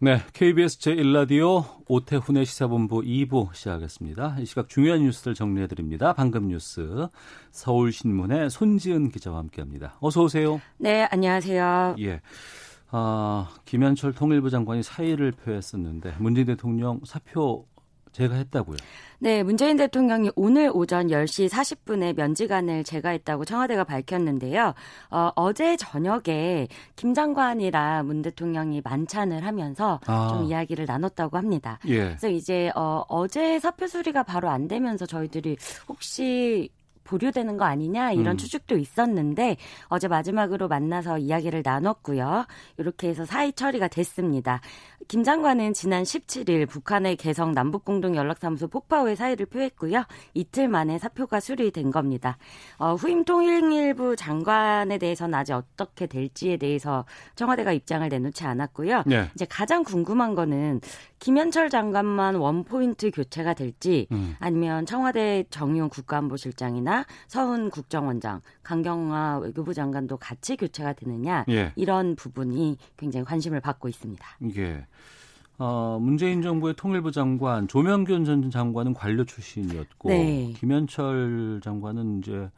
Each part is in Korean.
네, KBS 제1라디오 오태훈의 시사본부 2부 시작하겠습니다. 이 시각 중요한 뉴스를 정리해드립니다. 방금 뉴스 서울신문의 손지은 기자와 함께합니다. 어서 오세요. 네, 안녕하세요. 예, 아, 김현철 통일부 장관이 사의를 표했었는데 문재인 대통령 사표 제가 했다고요. 네, 문재인 대통령이 오늘 오전 10시 40분에 면직안을 제거했다고 청와대가 밝혔는데요. 어, 제 저녁에 김 장관이랑 문 대통령이 만찬을 하면서 아. 좀 이야기를 나눴다고 합니다. 예, 그래서 이제 어, 어제 사표 수리가 바로 안 되면서 저희들이 혹시 보류되는 거 아니냐 이런 음. 추측도 있었는데 어제 마지막으로 만나서 이야기를 나눴고요. 이렇게 해서 사의 처리가 됐습니다. 김 장관은 지난 17일 북한의 개성 남북공동연락사무소 폭파 후에 사의를 표했고요. 이틀 만에 사표가 수리된 겁니다. 어, 후임 통일부 장관에 대해서는 아직 어떻게 될지에 대해서 청와대가 입장을 내놓지 않았고요. 네. 이제 가장 궁금한 거는 김현철 장관만 원포인트 교체가 될지 음. 아니면 청와대 정의용 국가안보실장이나 서훈 국정원장, 강경화 외교부 장관도 같이 교체가 되느냐 예, 이런 부분이 굉장히 관심을 받고 있습니다. 이게 어, 문재인 정부의 통일부 장관 조명균 전 장관은 관료 출신이었고 네. 김현철 장관은 이제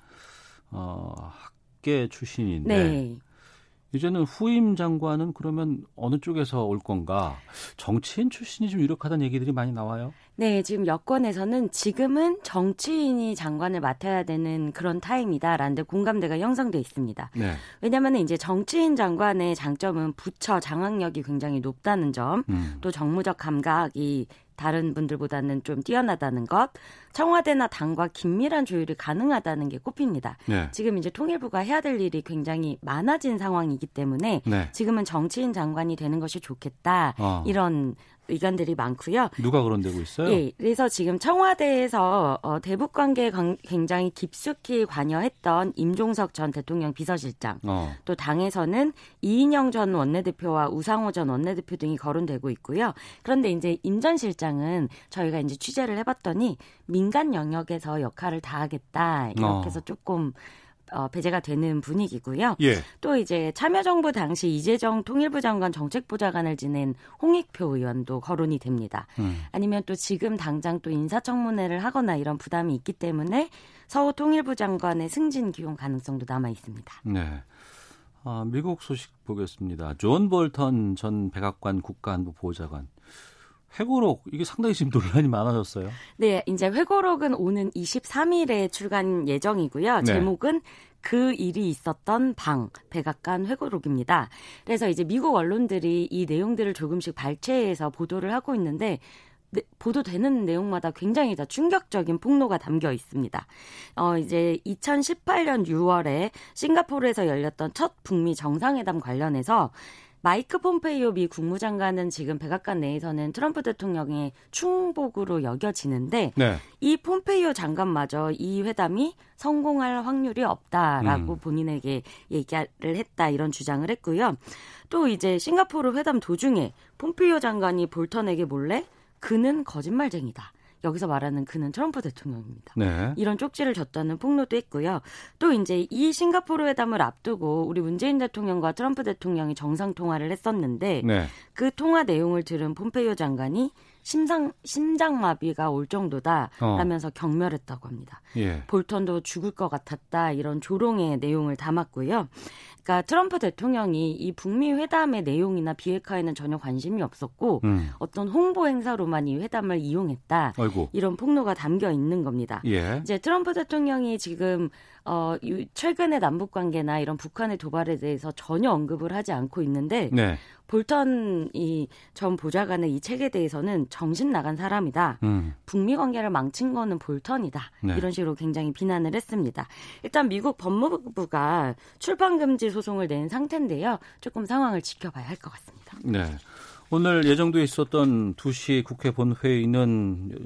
어, 학계 출신인데 네. 이제는 후임 장관은 그러면 어느 쪽에서 올 건가? 정치인 출신이 좀 유력하다는 얘기들이 많이 나와요. 네, 지금 여권에서는 지금은 정치인이 장관을 맡아야 되는 그런 타임이다라는 데 공감대가 형성돼 있습니다. 네. 왜냐하면 이제 정치인 장관의 장점은 부처 장악력이 굉장히 높다는 점, 음. 또 정무적 감각이 다른 분들보다는 좀 뛰어나다는 것, 청와대나 당과 긴밀한 조율이 가능하다는 게 꼽힙니다. 네. 지금 이제 통일부가 해야 될 일이 굉장히 많아진 상황이기 때문에 네. 지금은 정치인 장관이 되는 것이 좋겠다 어. 이런 의견들이 많고요. 누가 그런 데고 있어요? 예, 그래서 지금 청와대에서 어, 대북 관계에 관- 굉장히 깊숙이 관여했던 임종석 전 대통령 비서실장, 어. 또 당에서는 이인영 전 원내대표와 우상호 전 원내대표 등이 거론되고 있고요. 그런데 이제 임 전 실장은 저희가 이제 취재를 해봤더니 민간 영역에서 역할을 다하겠다 이렇게 어. 해서 조금 어, 배제가 되는 분위기고요. 예. 또 이제 참여정부 당시 이재정 통일부 장관 정책부장관을 지낸 홍익표 의원도 거론이 됩니다. 음. 아니면 또 지금 당장 또 인사청문회를 하거나 이런 부담이 있기 때문에 서호 통일부 장관의 승진 기용 가능성도 남아 있습니다. 네. 아, 미국 소식 보겠습니다. 존 볼턴 전 백악관 국가안보 보좌관. 회고록 이게 상당히 지금 논란이 많아졌어요. 네, 이제 회고록은 오는 23일에 출간 예정이고요. 네. 제목은 그 일이 있었던 방 백악관 회고록입니다. 그래서 이제 미국 언론들이 이 내용들을 조금씩 발췌해서 보도를 하고 있는데 네, 보도되는 내용마다 굉장히 다 충격적인 폭로가 담겨 있습니다. 어, 이제 2018년 6월에 싱가포르에서 열렸던 첫 북미 정상회담 관련해서 마이크 폼페이오 미 국무장관은 지금 백악관 내에서는 트럼프 대통령의 충복으로 여겨지는데 네. 이 폼페이오 장관마저 이 회담이 성공할 확률이 없다라고 음. 본인에게 얘기를 했다 이런 주장을 했고요. 또 이제 싱가포르 회담 도중에 폼페이오 장관이 볼턴에게 몰래 그는 거짓말쟁이다. 여기서 말하는 그는 트럼프 대통령입니다. 네. 이런 쪽지를 줬다는 폭로도 했고요. 또 이제 이 싱가포르 회담을 앞두고 우리 문재인 대통령과 트럼프 대통령이 정상 통화를 했었는데 네. 그 통화 내용을 들은 폼페이오 장관이 심상 심장마비가 올 정도다 라면서 경멸했다고 합니다. 예. 볼턴도 죽을 것 같았다 이런 조롱의 내용을 담았고요. 그러니까 트럼프 대통령이 이 북미 회담의 내용이나 비핵화에는 전혀 관심이 없었고 음. 어떤 홍보 행사로만 이 회담을 이용했다 아이고. 이런 폭로가 담겨 있는 겁니다. 예. 이제 트럼프 대통령이 지금 어 이- 최근의 남북 관계나 이런 북한의 도발에 대해서 전혀 언급을 하지 않고 있는데 네. 볼턴 이 전 보좌관의 이 책에 대해서는 정신 나간 사람이다. 음. 북미 관계를 망친 거는 볼턴이다. 네. 이런 식으로 굉장히 비난을 했습니다. 일단 미국 법무부가 출판 금지 소송을 낸 상태인데요. 조금 상황을 지켜봐야 할 것 같습니다. 네. 오늘 예정돼 있었던 2시 국회 본회의는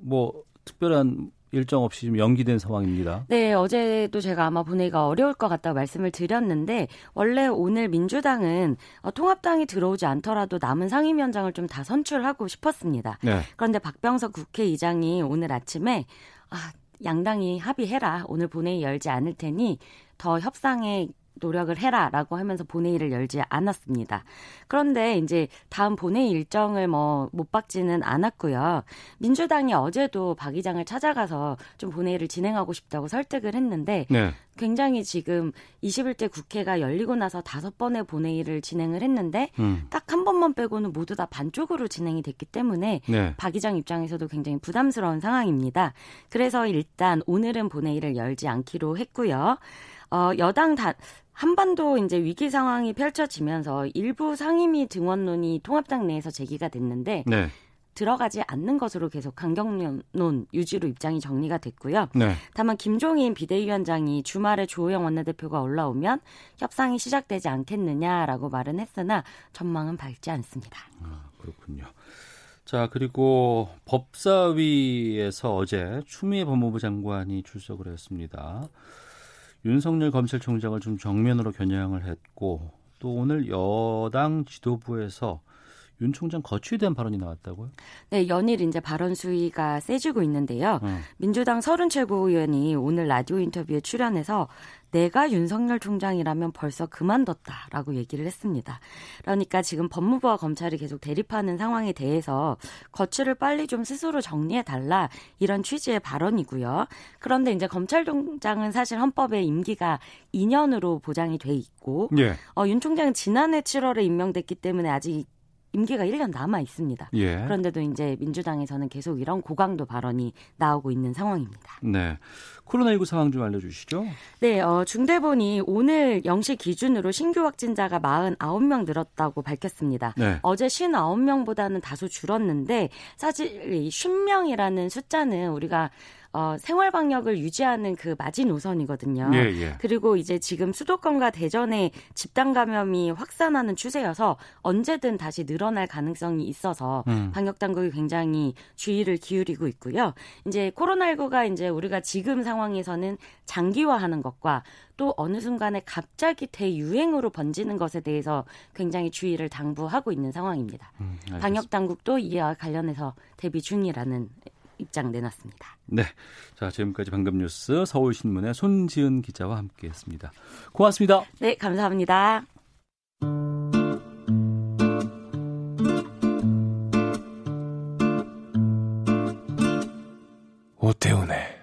뭐 특별한 일정 없이 좀 연기된 상황입니다. 네, 어제도 제가 아마 본회의가 어려울 것 같다고 말씀을 드렸는데 원래 오늘 민주당은 어, 통합당이 들어오지 않더라도 남은 상임위원장을 좀 다 선출하고 싶었습니다. 네. 그런데 박병석 국회의장이 오늘 아침에 아, 양당이 합의해라. 오늘 본회의 열지 않을 테니 더 협상에 노력을 해라라고 하면서 본회의를 열지 않았습니다. 그런데 이제 다음 본회의 일정을 뭐 못 박지는 않았고요. 민주당이 어제도 박 의장을 찾아가서 좀 본회의를 진행하고 싶다고 설득을 했는데 네. 굉장히 지금 21대 국회가 열리고 나서 다섯 번의 본회의를 진행을 했는데 음. 딱한 번만 빼고는 모두 다 반쪽으로 진행이 됐기 때문에 네. 박 의장 입장에서도 굉장히 부담스러운 상황입니다. 그래서 일단 오늘은 본회의를 열지 않기로 했고요. 어, 여당 다, 한반도 이제 위기 상황이 펼쳐지면서 일부 상임위 등원론이 통합당 내에서 제기가 됐는데 네. 들어가지 않는 것으로 계속 강경론 유지로 입장이 정리가 됐고요. 네. 다만 김종인 비대위원장이 주말에 조호영 원내대표가 올라오면 협상이 시작되지 않겠느냐라고 말은 했으나 전망은 밝지 않습니다. 아, 그렇군요. 자, 그리고 법사위에서 어제 추미애 법무부 장관이 출석을 했습니다. 윤석열 검찰총장을 좀 정면으로 겨냥을 했고 또 오늘 여당 지도부에서 윤 총장 거취에 대한 발언이 나왔다고요? 네, 연일 이제 발언 수위가 세지고 있는데요. 음. 민주당 서른 최고위원이 오늘 라디오 인터뷰에 출연해서 내가 윤석열 총장이라면 벌써 그만뒀다라고 얘기를 했습니다. 그러니까 지금 법무부와 검찰이 계속 대립하는 상황에 대해서 거취를 빨리 좀 스스로 정리해 달라 이런 취지의 발언이고요. 그런데 이제 검찰총장은 사실 헌법에 임기가 2년으로 보장이 돼 있고 예. 어, 윤 총장은 지난해 7월에 임명됐기 때문에 아직 임기가 1년 남아 있습니다. 예. 그런데도 이제 민주당에서는 계속 이런 고강도 발언이 나오고 있는 상황입니다. 네. 코로나19 상황 좀 알려주시죠. 네, 어, 중대본이 오늘 0시 기준으로 신규 확진자가 49명 늘었다고 밝혔습니다. 네. 어제 59명보다는 다소 줄었는데 사실 50명이라는 숫자는 우리가 어, 생활 방역을 유지하는 그 마지노선이거든요. 예, 예. 그리고 이제 지금 수도권과 대전에 집단 감염이 확산하는 추세여서 언제든 다시 늘어날 가능성이 있어서 음. 방역 당국이 굉장히 주의를 기울이고 있고요. 이제 코로나19가 이제 우리가 지금 상황에서는 장기화하는 것과 또 어느 순간에 갑자기 대유행으로 번지는 것에 대해서 굉장히 주의를 당부하고 있는 상황입니다. 음, 방역 당국도 이와 관련해서 대비 중이라는 입장 내놨습니다. 네. 자, 지금까지 방금 뉴스 서울신문의 손지은 기자와 함께 했습니다. 고맙습니다. 네, 감사합니다. 오태훈의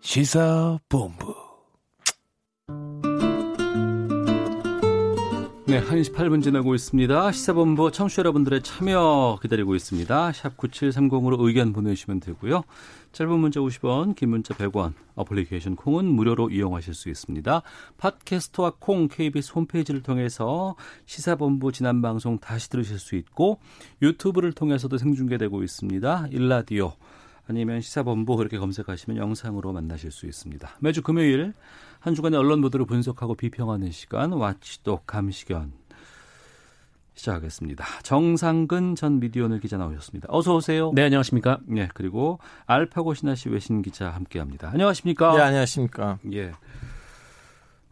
시사본부 네, 1시 8분 지나고 있습니다. 시사본부 청취자 여러분들의 참여 기다리고 있습니다. 샵 9730으로 의견 보내주시면 되고요. 짧은 문자 50원, 긴 문자 100원, 어플리케이션 콩은 무료로 이용하실 수 있습니다. 팟캐스트와 콩 KBS 홈페이지를 통해서 시사본부 지난 방송 다시 들으실 수 있고 유튜브를 통해서도 생중계되고 있습니다. 일라디오 아니면 시사본부 그렇게 검색하시면 영상으로 만나실 수 있습니다. 매주 금요일 한 주간의 언론 보도를 분석하고 비평하는 시간 와치독 감시견 시작하겠습니다. 정상근 전 미디어널 기자 나오셨습니다. 어서 오세요. 네, 안녕하십니까? 네, 그리고 알파고 신하씨 외신 기자 함께합니다. 안녕하십니까? 네, 안녕하십니까? 예.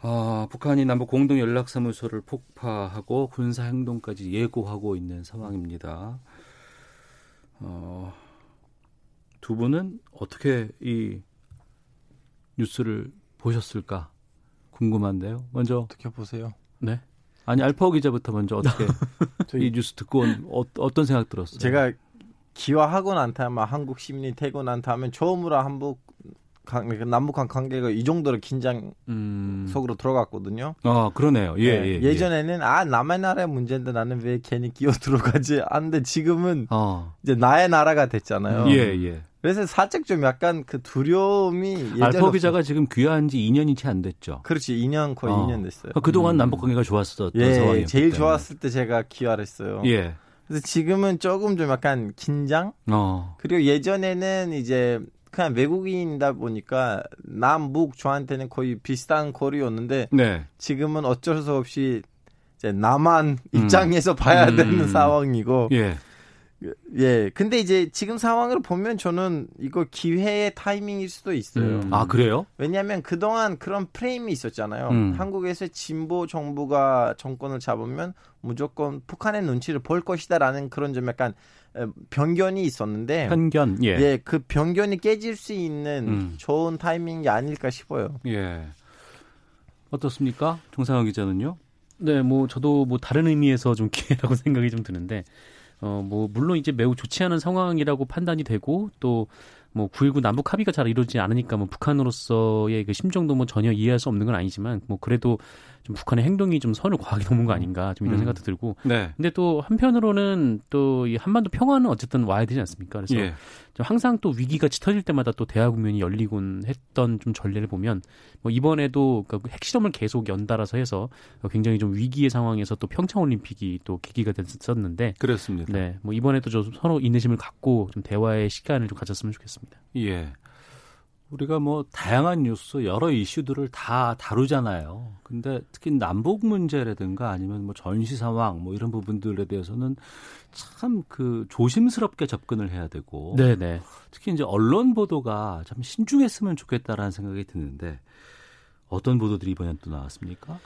어, 북한이 남북 공동 연락사무소를 폭파하고 군사 행동까지 예고하고 있는 상황입니다. 어, 두 분은 어떻게 이 뉴스를 보셨을까 궁금한데요. 먼저 어떻게 보세요? 네. 아니 알파오 기자부터 먼저 어떻게 이 뉴스 듣고 어, 어떤 생각 들었어요? 제가 기화하고 난 다음에 한국 시민이 되고 난 다음에 처음으로 한국 남북한 관계가 이 정도로 긴장 음... 속으로 들어갔거든요. 아 그러네요. 예, 네. 예, 전에는 아 남의 나라의 문제인데 나는 왜 괜히 끼어 들어가지? 안데 지금은 어. 이제 나의 나라가 됐잖아요. 예, 예. 그래서 살짝 좀 약간 그 두려움이 알파 기자가 지금 귀화한 지 2년이 채 안 됐죠. 그렇지, 2년 거의 어. 2년 됐어요. 그러니까 그동안 음. 남북 관계가 좋았었던 예, 상황이었기 제일 때문에. 좋았을 때 제가 귀화를 했어요. 예. 그래서 지금은 조금 좀 약간 긴장. 어. 그리고 예전에는 이제 그냥 외국인이다 보니까 남북 저한테는 거의 비슷한 거리였는데 네. 지금은 어쩔 수 없이 이제 남한 입장에서 봐야 음. 되는 상황이고 예. 예. 근데 이제 지금 상황을 보면 저는 이거 기회의 타이밍일 수도 있어요. 음. 아 그래요? 왜냐하면 그동안 그런 프레임이 있었잖아요. 음. 한국에서 진보 정부가 정권을 잡으면 무조건 북한의 눈치를 볼 것이다라는 그런 좀 약간 에, 변견이 있었는데 편견. 예. 예, 그 변견이 깨질 수 있는 음. 좋은 타이밍이 아닐까 싶어요. 예. 어떻습니까? 정상화 기자는요? 네, 뭐 저도 뭐 다른 의미에서 좀 기회라고 생각이 좀 드는데 어 뭐 물론 이제 매우 좋지 않은 상황이라고 판단이 되고 또 뭐 9.19 남북 합의가 잘 이루어지지 않으니까 뭐 북한으로서의 그 심정도 뭐 전혀 이해할 수 없는 건 아니지만 뭐 그래도 좀 북한의 행동이 좀 선을 과하게 넘은 거 아닌가 좀 이런 음. 생각도 들고 네. 근데 또 한편으로는 또 이 한반도 평화는 어쨌든 와야 되지 않습니까? 그래서 예. 좀 항상 또 위기가 짙어질 때마다 또 대화 국면이 열리곤 했던 좀 전례를 보면 뭐 이번에도 그러니까 핵실험을 계속 연달아서 해서 굉장히 좀 위기의 상황에서 또 평창 올림픽이 또 계기가 됐었는데 그렇습니다. 네, 뭐 이번에도 좀 서로 인내심을 갖고 좀 대화의 시간을 좀 가졌으면 좋겠습니다. 예. 우리가 뭐 다양한 뉴스 여러 이슈들을 다 다루잖아요. 근데 특히 남북 문제라든가 아니면 뭐 전시 상황 뭐 이런 부분들에 대해서는 참 그 조심스럽게 접근을 해야 되고 네, 네. 특히 이제 언론 보도가 참 신중했으면 좋겠다라는 생각이 드는데 어떤 보도들이 이번에 또 나왔습니까?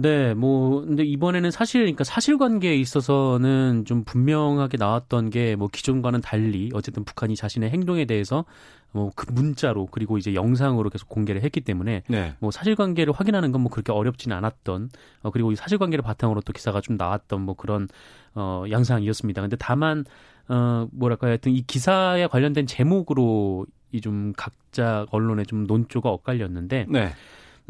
네, 뭐 근데 이번에는 사실 그러니까 사실관계에 있어서는 좀 분명하게 나왔던 게 뭐 기존과는 달리 어쨌든 북한이 자신의 행동에 대해서 뭐 그 문자로 그리고 이제 영상으로 계속 공개를 했기 때문에 네. 뭐 사실관계를 확인하는 건 뭐 그렇게 어렵지는 않았던 어 그리고 이 사실관계를 바탕으로 또 기사가 좀 나왔던 뭐 그런 어 양상이었습니다. 근데 다만 어 뭐랄까 하여튼 이 기사에 관련된 제목으로 이 좀 각자 언론의 좀 논조가 엇갈렸는데 네.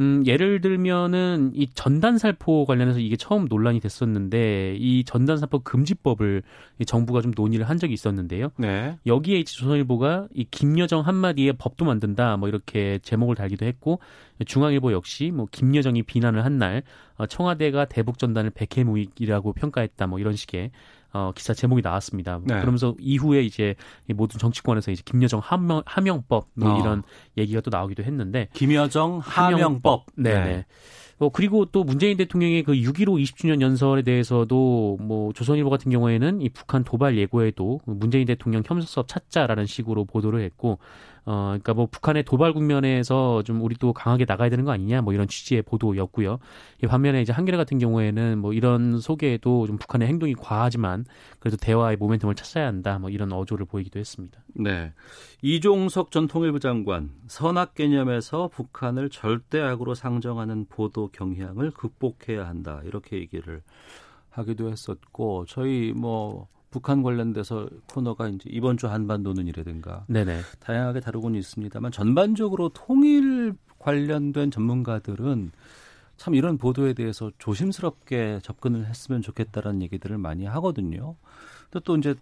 음, 예를 들면은 이 전단살포 관련해서 이게 처음 논란이 됐었는데 이 전단살포 금지법을 이 정부가 좀 논의를 한 적이 있었는데요. 네. 여기에 이제 조선일보가 이 김여정 한마디에 법도 만든다 뭐 이렇게 제목을 달기도 했고 중앙일보 역시 뭐 김여정이 비난을 한날 어, 청와대가 대북 전단을 백해무익이라고 평가했다 뭐 이런 식의 어, 기사 제목이 나왔습니다. 네. 그러면서 이후에 이제 이 모든 정치권에서 이제 김여정 하명, 하명법 뭐 어. 이런 얘기가 또 나오기도 했는데 김여정 하명법. 네. 네. 어, 그리고 또 문재인 대통령의 그 6.15 20주년 연설에 대해서도 뭐 조선일보 같은 경우에는 이 북한 도발 예고에도 문재인 대통령 혐오수업 찾자라는 식으로 보도를 했고 어, 그러니까 뭐 북한의 도발 국면에서 좀 우리도 강하게 나가야 되는 거 아니냐 뭐 이런 취지의 보도였고요. 이 반면에 이제 한겨레 같은 경우에는 뭐 이런 소개에도 좀 북한의 행동이 과하지만 그래도 대화의 모멘텀을 찾아야 한다 뭐 이런 어조를 보이기도 했습니다. 네. 이종석 전 통일부 장관 선악 개념에서 북한을 절대악으로 상정하는 보도 경향을 극복해야 한다. 이렇게 얘기를 하기도 했었고 저희 뭐 북한 관련돼서 코너가 이제 이번 주 한반도는이라든가 네네. 다양하게 다루고는 있습니다만 전반적으로 통일 관련된 전문가들은 참 이런 보도에 대해서 조심스럽게 접근을 했으면 좋겠다라는 얘기들을 많이 하거든요. 또 또 이제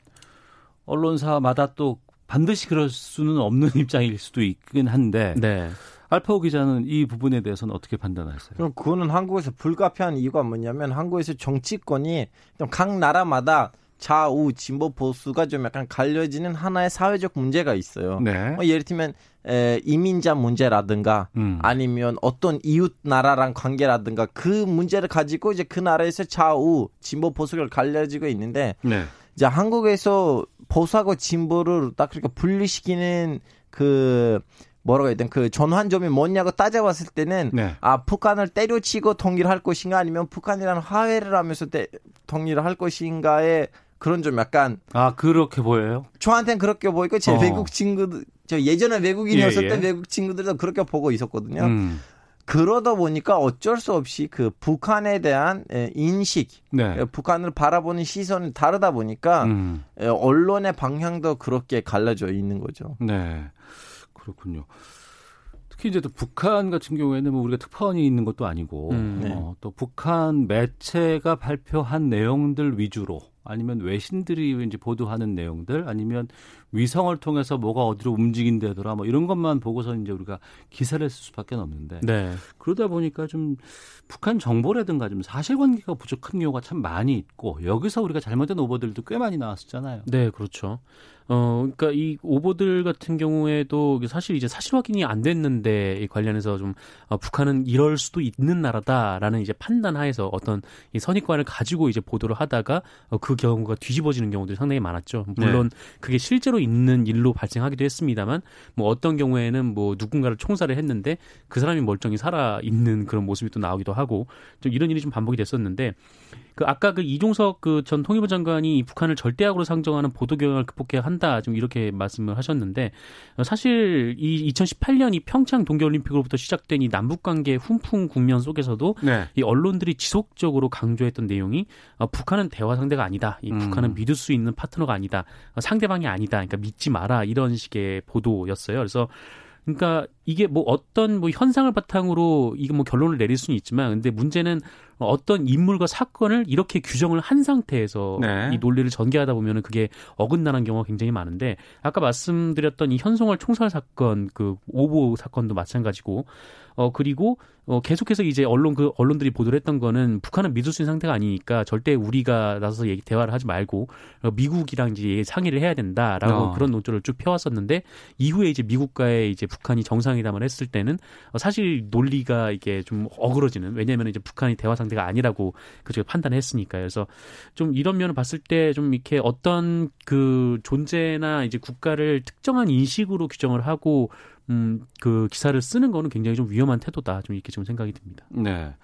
언론사마다 또 반드시 그럴 수는 없는 입장일 수도 있긴 한데 네. 알파오 기자는 이 부분에 대해서는 어떻게 판단하세요? 그럼 그거는 한국에서 불가피한 이유가 뭐냐면 한국에서 정치권이 좀각 나라마다 좌우 진보 보수가 좀 약간 갈려지는 하나의 사회적 문제가 있어요. 네. 뭐 예를 들면 에, 이민자 문제라든가 음. 아니면 어떤 이웃 나라랑 관계라든가 그 문제를 가지고 이제 그 나라에서 좌우 진보 보수가 갈려지고 있는데 네. 이제 한국에서 보수하고 진보를 딱 그렇게 분리시키는 그 뭐라고 해야 되나 그 전환점이 뭐냐고 따져봤을 때는 네. 아 북한을 때려치고 통일을 할 것인가 아니면 북한이랑 화해를 하면서 때, 통일을 할 것인가에 그런 좀 약간 아 그렇게 보여요? 저한테는 그렇게 보이고 제 어. 외국 친구들 저 예전에 외국인이었을 예, 예. 때 외국 친구들도 그렇게 보고 있었거든요. 음. 그러다 보니까 어쩔 수 없이 그 북한에 대한 에, 인식, 네. 에, 북한을 바라보는 시선이 다르다 보니까 음. 에, 언론의 방향도 그렇게 갈라져 있는 거죠. 네. 그렇군요. 특히 이제 또 북한 같은 경우에는 뭐 우리가 특파원이 있는 것도 아니고 음, 네. 어, 또 북한 매체가 발표한 내용들 위주로 아니면 외신들이 이제 보도하는 내용들 아니면 위성을 통해서 뭐가 어디로 움직인다더라 뭐 이런 것만 보고서 이제 우리가 기사를 쓸 수밖에 없는데 네. 그러다 보니까 좀 북한 정보라든가 좀 사실관계가 부족한 경우가 참 많이 있고 여기서 우리가 잘못된 오보들도 꽤 많이 나왔었잖아요. 네, 그렇죠. 어, 그러니까 이 오보들 같은 경우에도 사실 이제 사실 확인이 안 됐는데 이 관련해서 좀 어, 북한은 이럴 수도 있는 나라다라는 이제 판단하에서 어떤 이 선입관을 가지고 이제 보도를 하다가 어, 그 경우가 뒤집어지는 경우들이 상당히 많았죠. 물론 네. 그게 실제로 있는 일로 발생하기도 했습니다만 뭐 어떤 경우에는 뭐 누군가를 총살을 했는데 그 사람이 멀쩡히 살아 있는 그런 모습이 또 나오기도 하고 좀 이런 일이 좀 반복이 됐었는데 그 아까 그 이종석 그 전 통일부 장관이 북한을 절대악으로 상정하는 보도 경향을 극복해야 한다 좀 이렇게 말씀을 하셨는데 어, 사실 이 2018년 이 평창 동계올림픽으로부터 시작된 이 남북 관계 훈풍 국면 속에서도 네. 이 언론들이 지속적으로 강조했던 내용이 어, 북한은 대화 상대가 아니다. 이 음. 북한은 믿을 수 있는 파트너가 아니다. 어, 상대방이 아니다. 그러니까 믿지 마라 이런 식의 보도였어요. 그래서 그러니까 이게 뭐 어떤 뭐 현상을 바탕으로 이게 뭐 결론을 내릴 수는 있지만 근데 문제는 어떤 인물과 사건을 이렇게 규정을 한 상태에서 네. 이 논리를 전개하다 보면은 그게 어긋나는 경우가 굉장히 많은데 아까 말씀드렸던 이 현송월 총살 사건 그 오보 사건도 마찬가지고 어 그리고 어 계속해서 이제 언론 그 언론들이 보도를 했던 거는 북한은 믿을 수 있는 상태가 아니니까 절대 우리가 나서서 얘기 대화를 하지 말고 어, 미국이랑 이제 상의를 해야 된다라고 어. 그런 논조를 쭉 펴왔었는데 이후에 이제 미국과의 이제 북한이 정상 회담을 했을 때는 어, 사실 논리가 이게 좀 어그러지는 왜냐하면 이제 북한이 대화 상대가 아니라고 그쪽에 판단했으니까요. 그래서 좀 이런 면을 봤을 때 좀 이렇게 어떤 그 존재나 이제 국가를 특정한 인식으로 규정을 하고 음, 그 기사를 쓰는 거는 굉장히 좀 위험한 태도다. 좀 이렇게 좀 생각이 듭니다. 네.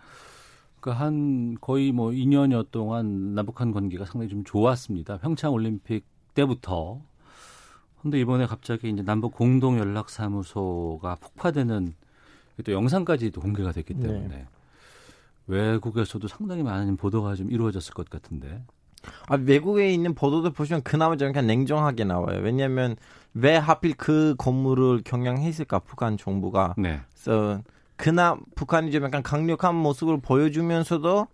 그러니까 한 거의 뭐 2년여 동안 남북한 관계가 상당히 좀 좋았습니다. 평창 올림픽 때부터. 근데 이번에 갑자기 이제 남북 공동 연락 사무소가 폭파되는 또 영상까지도 공개가 됐기 네. 때문에 네. 외국에서도 상당히 많은 보도가 좀 이루어졌을 것 같은데. 아, 외국에 있는 보도들 보시면 그나마 좀 그냥 냉정하게 나와요. 왜냐하면 왜 하필 그 건물을 경영했을까 북한 정부가. 네. 그래서 그나 북한이 좀 약간 강력한 모습을 보여주면서도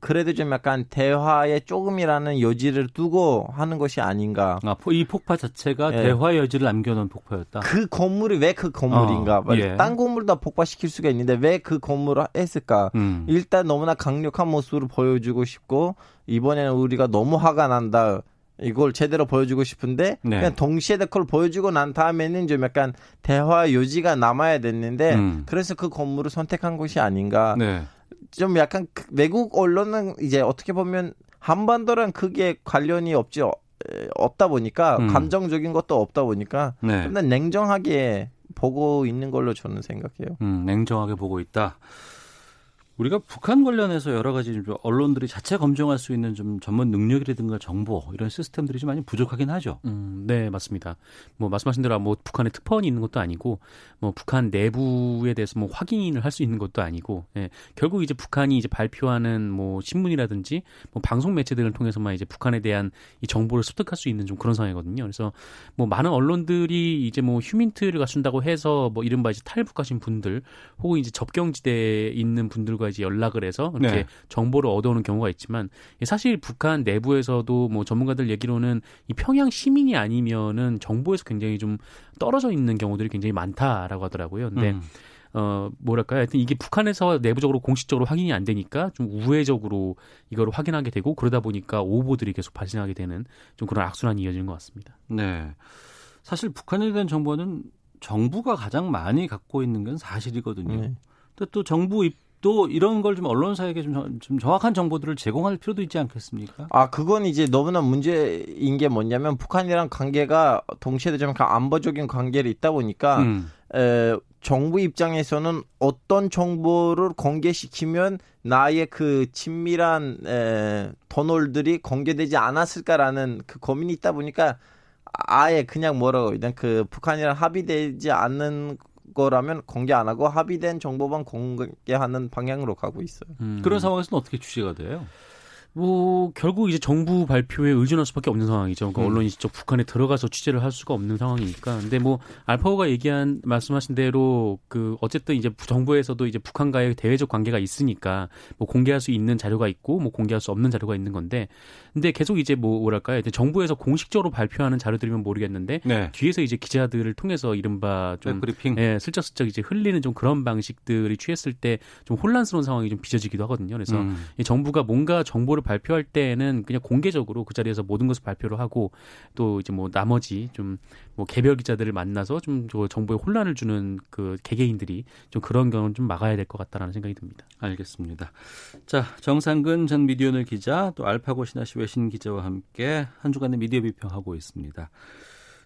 그래도 좀 약간 대화에 조금이라는 여지를 두고 하는 것이 아닌가. 아, 이 폭파 자체가 예. 대화 여지를 남겨놓은 폭파였다. 그 건물이 왜 그 건물인가? 어, 예. 딴 건물 다 폭파시킬 수가 있는데 왜 그 건물을 했을까? 음. 일단 너무나 강력한 모습을 보여주고 싶고 이번에는 우리가 너무 화가 난다. 이걸 제대로 보여주고 싶은데 네. 그냥 동시에 그걸 보여주고 난 다음에는 좀 약간 대화 요지가 남아야 됐는데 음. 그래서 그 건물을 선택한 것이 아닌가. 네. 좀 약간 그 외국 언론은 이제 어떻게 보면 한반도랑 크게 관련이 없지 어, 없다 보니까 음. 감정적인 것도 없다 보니까 네. 좀더 냉정하게 보고 있는 걸로 저는 생각해요. 음, 냉정하게 보고 있다. 우리가 북한 관련해서 여러 가지 좀 언론들이 자체 검증할 수 있는 좀 전문 능력이라든가 정보 이런 시스템들이 좀 많이 부족하긴 하죠. 음, 네, 맞습니다. 뭐 말씀하신 대로 뭐 북한에 특파원이 있는 것도 아니고 뭐 북한 내부에 대해서 뭐 확인을 할 수 있는 것도 아니고 예, 결국 이제 북한이 이제 발표하는 뭐 신문이라든지 뭐 방송 매체들을 통해서만 이제 북한에 대한 이 정보를 습득할 수 있는 좀 그런 상황이거든요. 그래서 뭐 많은 언론들이 이제 뭐 휴민트를 갖춘다고 해서 뭐 이른바 이제 탈북하신 분들 혹은 이제 접경지대에 있는 분들과 이제 연락을 해서 이렇게 네. 정보를 얻어오는 경우가 있지만 사실 북한 내부에서도 뭐 전문가들 얘기로는 이 평양 시민이 아니면은 정보에서 굉장히 좀 떨어져 있는 경우들이 굉장히 많다라고 하더라고요. 근데 음. 어, 뭐랄까요. 하여튼 이게 북한에서 내부적으로 공식적으로 확인이 안 되니까 좀 우회적으로 이거를 확인하게 되고 그러다 보니까 오보들이 계속 발생하게 되는 좀 그런 악순환이 이어지는 것 같습니다. 네. 사실 북한에 대한 정보는 정부가 가장 많이 갖고 있는 건 사실이거든요. 네. 근데 또 정부 입 또 이런 걸 좀 언론사에게 좀, 좀 정확한 정보들을 제공할 필요도 있지 않겠습니까? 아, 그건 이제 너무나 문제인 게 뭐냐면 북한이랑 관계가 동시에 좀 안보적인 관계를 있다 보니까 음. 에, 정부 입장에서는 어떤 정보를 공개시키면 나의 그 친밀한 에, 터널들이 공개되지 않았을까라는 그 고민이 있다 보니까 아예 그냥 뭐라고 일단 그 북한이랑 합의되지 않는 거라면 공개 안 하고 합의된 정보만 공개하는 방향으로 가고 있어요. 음. 그런 상황에서는 어떻게 취재가 돼요? 뭐 결국 이제 정부 발표에 의존할 수밖에 없는 상황이죠. 그러니까 음. 언론이 직접 북한에 들어가서 취재를 할 수가 없는 상황이니까. 근데 뭐 알파고가 얘기한 말씀하신 대로 그 어쨌든 이제 정부에서도 이제 북한과의 대외적 관계가 있으니까 뭐 공개할 수 있는 자료가 있고 뭐 공개할 수 없는 자료가 있는 건데 근데 계속 이제 뭐 뭐랄까요? 정부에서 공식적으로 발표하는 자료들이면 모르겠는데 네. 뒤에서 이제 기자들을 통해서 이른바 좀 브리핑 예, 슬쩍슬쩍 이제 흘리는 좀 그런 방식들이 취했을 때 좀 혼란스러운 상황이 좀 빚어지기도 하거든요. 그래서 음. 정부가 뭔가 정보를 발표할 때는 그냥 공개적으로 그 자리에서 모든 것을 발표를 하고 또 이제 뭐 나머지 좀 뭐 개별 기자들을 만나서 좀 정보에 혼란을 주는 그 개개인들이 좀 그런 경우는 좀 막아야 될 것 같다라는 생각이 듭니다. 알겠습니다. 자 정상근 전 미디어널 기자 또 알파고 신하시 외신 기자와 함께 한 주간의 미디어 비평하고 있습니다.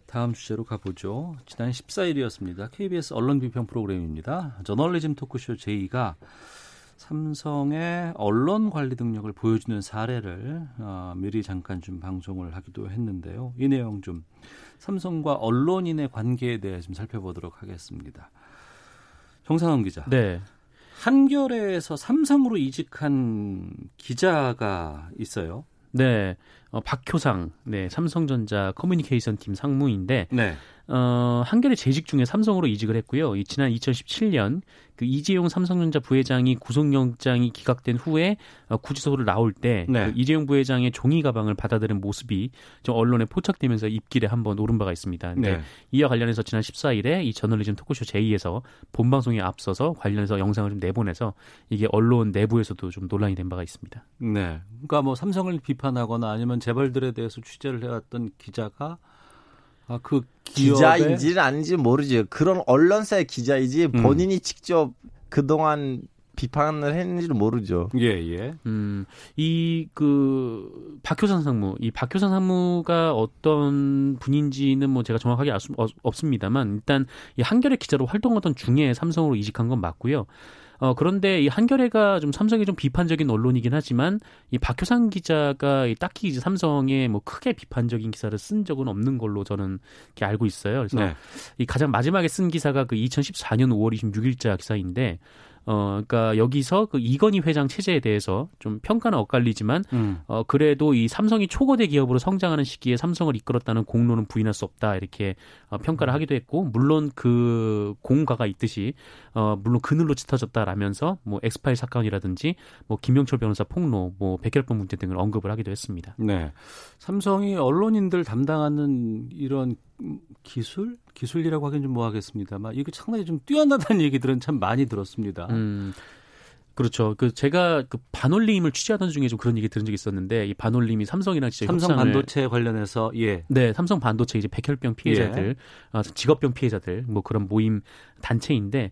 다음 주제로 가보죠. 지난 14일이었습니다. KBS 언론 비평 프로그램입니다. 저널리즘 토크쇼 제2가 삼성의 언론 관리 능력을 보여주는 사례를 어, 미리 잠깐 좀 방송을 하기도 했는데요. 이 내용 좀 삼성과 언론인의 관계에 대해 좀 살펴보도록 하겠습니다. 정상원 기자. 네. 한겨레에서 삼성으로 이직한 기자가 있어요. 네. 어, 박효상, 네, 삼성전자 커뮤니케이션 팀 상무인데, 네. 어, 한겨레 재직 중에 삼성으로 이직을 했고요. 이 지난 2017년 그 이재용 삼성전자 부회장이 구속영장이 기각된 후에 어, 구치소를 나올 때 네. 그 이재용 부회장의 종이 가방을 받아들인 모습이 좀 언론에 포착되면서 입길에 한번 오른 바가 있습니다. 네. 이와 관련해서 지난 14일에 이 저널리즘 토크쇼 제2에서 본방송에 앞서서 관련해서 영상을 좀 내보내서 이게 언론 내부에서도 좀 논란이 된 바가 있습니다. 네. 그러니까 뭐 삼성을 비판하거나 아니면 재벌들에 대해서 취재를 해왔던 기자가 아, 그 기자인지는 아닌지 모르지. 그런 언론사의 기자이지 음. 본인이 직접 그동안 비판을 했는지는 모르죠. 예, 예. 음, 이, 그, 박효선 상무, 이 박효선 상무가 어떤 분인지는 뭐 제가 정확하게 알 수 없습니다만, 일단 이 한겨레 기자로 활동하던 중에 삼성으로 이직한 건 맞고요. 어, 그런데 이 한겨레가 좀 삼성이 좀 비판적인 언론이긴 하지만 이 박효상 기자가 이 딱히 이제 삼성에 뭐 크게 비판적인 기사를 쓴 적은 없는 걸로 저는 이렇게 알고 있어요. 그래서 네. 이 가장 마지막에 쓴 기사가 그 2014년 5월 26일자 기사인데 어, 그러니까 여기서 그 이건희 회장 체제에 대해서 좀 평가는 엇갈리지만 음. 어, 그래도 이 삼성이 초거대 기업으로 성장하는 시기에 삼성을 이끌었다는 공로는 부인할 수 없다 이렇게 어, 평가를 하기도 했고 물론 그 공과가 있듯이 어, 물론 그늘로 짙어졌다라면서 뭐 엑스파일 사건이라든지 뭐 김영철 변호사 폭로, 뭐 백혈병 문제 등을 언급을 하기도 했습니다. 네, 삼성이 언론인들 담당하는 이런 기술 기술이라고 하긴 좀 뭐하겠습니다만 이게 상당히 좀 뛰어나다는 얘기들은 참 많이 들었습니다. 음. 그렇죠. 그 제가 그 반올림을 취재하던 중에 좀 그런 얘기 들은 적이 있었는데 이 반올림이 삼성이랑 진짜 삼성 협상을 반도체 관련해서 예. 네, 삼성 반도체 이제 백혈병 피해자들, 예. 아, 직업병 피해자들 뭐 그런 모임 단체인데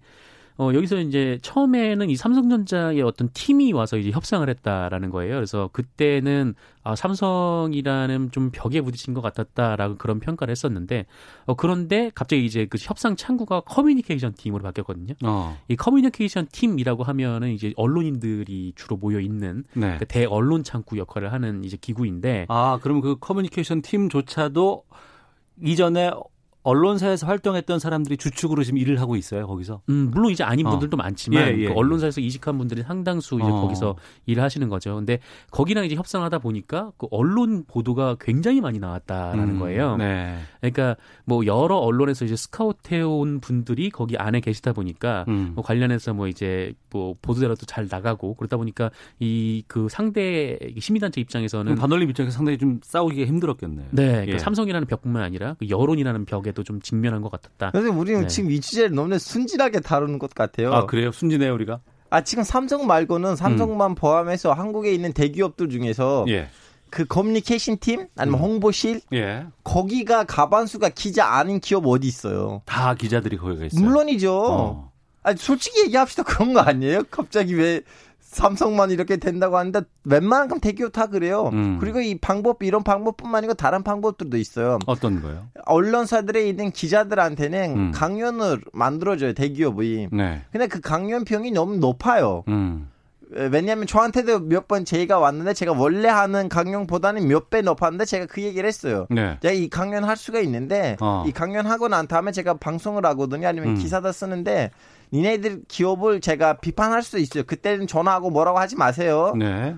어, 여기서 이제 처음에는 이 삼성전자의 어떤 팀이 와서 이제 협상을 했다라는 거예요. 그래서 그때는 아, 삼성이라는 좀 벽에 부딪힌 것 같았다라고 그런 평가를 했었는데 어, 그런데 갑자기 이제 그 협상 창구가 커뮤니케이션 팀으로 바뀌었거든요. 어. 이 커뮤니케이션 팀이라고 하면은 이제 언론인들이 주로 모여 있는 네. 그 대언론 창구 역할을 하는 이제 기구인데 아, 그럼 그 커뮤니케이션 팀조차도 이전에 언론사에서 활동했던 사람들이 주축으로 지금 일을 하고 있어요 거기서. 음 물론 이제 아닌 어. 분들도 많지만 예, 예, 그 언론사에서 이직한 분들이 상당수 이제 어. 거기서 일을 하시는 거죠. 근데 거기랑 이제 협상하다 보니까 그 언론 보도가 굉장히 많이 나왔다라는 음, 거예요. 네. 그러니까 뭐 여러 언론에서 이제 스카우트해온 분들이 거기 안에 계시다 보니까 음. 뭐 관련해서 뭐 이제 뭐 보도자료도 잘 나가고 그러다 보니까 이 그 상대 시민단체 입장에서는 반올림 입장에서 상당히 좀 싸우기가 힘들었겠네요. 네, 그러니까 예. 삼성이라는 벽뿐만 아니라 그 여론이라는 벽에 문제에도 좀 직면한 것 같았다. 선생님, 우리는 네. 지금 이 주제를 너무 순진하게 다루는 것 같아요. 아, 그래요? 순진해요, 우리가? 아, 지금 삼성 말고는 삼성만 음. 포함해서 한국에 있는 대기업들 중에서 예. 그 커뮤니케이션 팀 아니면 음. 홍보실 예. 거기가 가반수가 기자 아닌 기업 어디 있어요? 다 기자들이 거기가 있어요. 물론이죠. 어. 아니 솔직히 얘기합시다 그런 거 아니에요? 갑자기 왜 삼성만 이렇게 된다고 하는데 웬만큼 대기업 다 그래요. 음. 그리고 이 방법 이런 방법뿐만 아니고 다른 방법들도 있어요. 어떤 거요? 언론사들에 있는 기자들한테는 음. 강연을 만들어줘요 대기업이. 네. 근데 그 강연평이 너무 높아요. 음. 왜냐하면 저한테도 몇 번 제가 왔는데 제가 원래 하는 강연보다는 몇 배 높았는데 제가 그 얘기를 했어요. 네. 제가 이 강연 할 수가 있는데 어. 이 강연 하고 난 다음에 제가 방송을 하거든요. 아니면 음. 기사다 쓰는데 니네들 기업을 제가 비판할 수 있어요. 그때는 전화하고 뭐라고 하지 마세요. 네.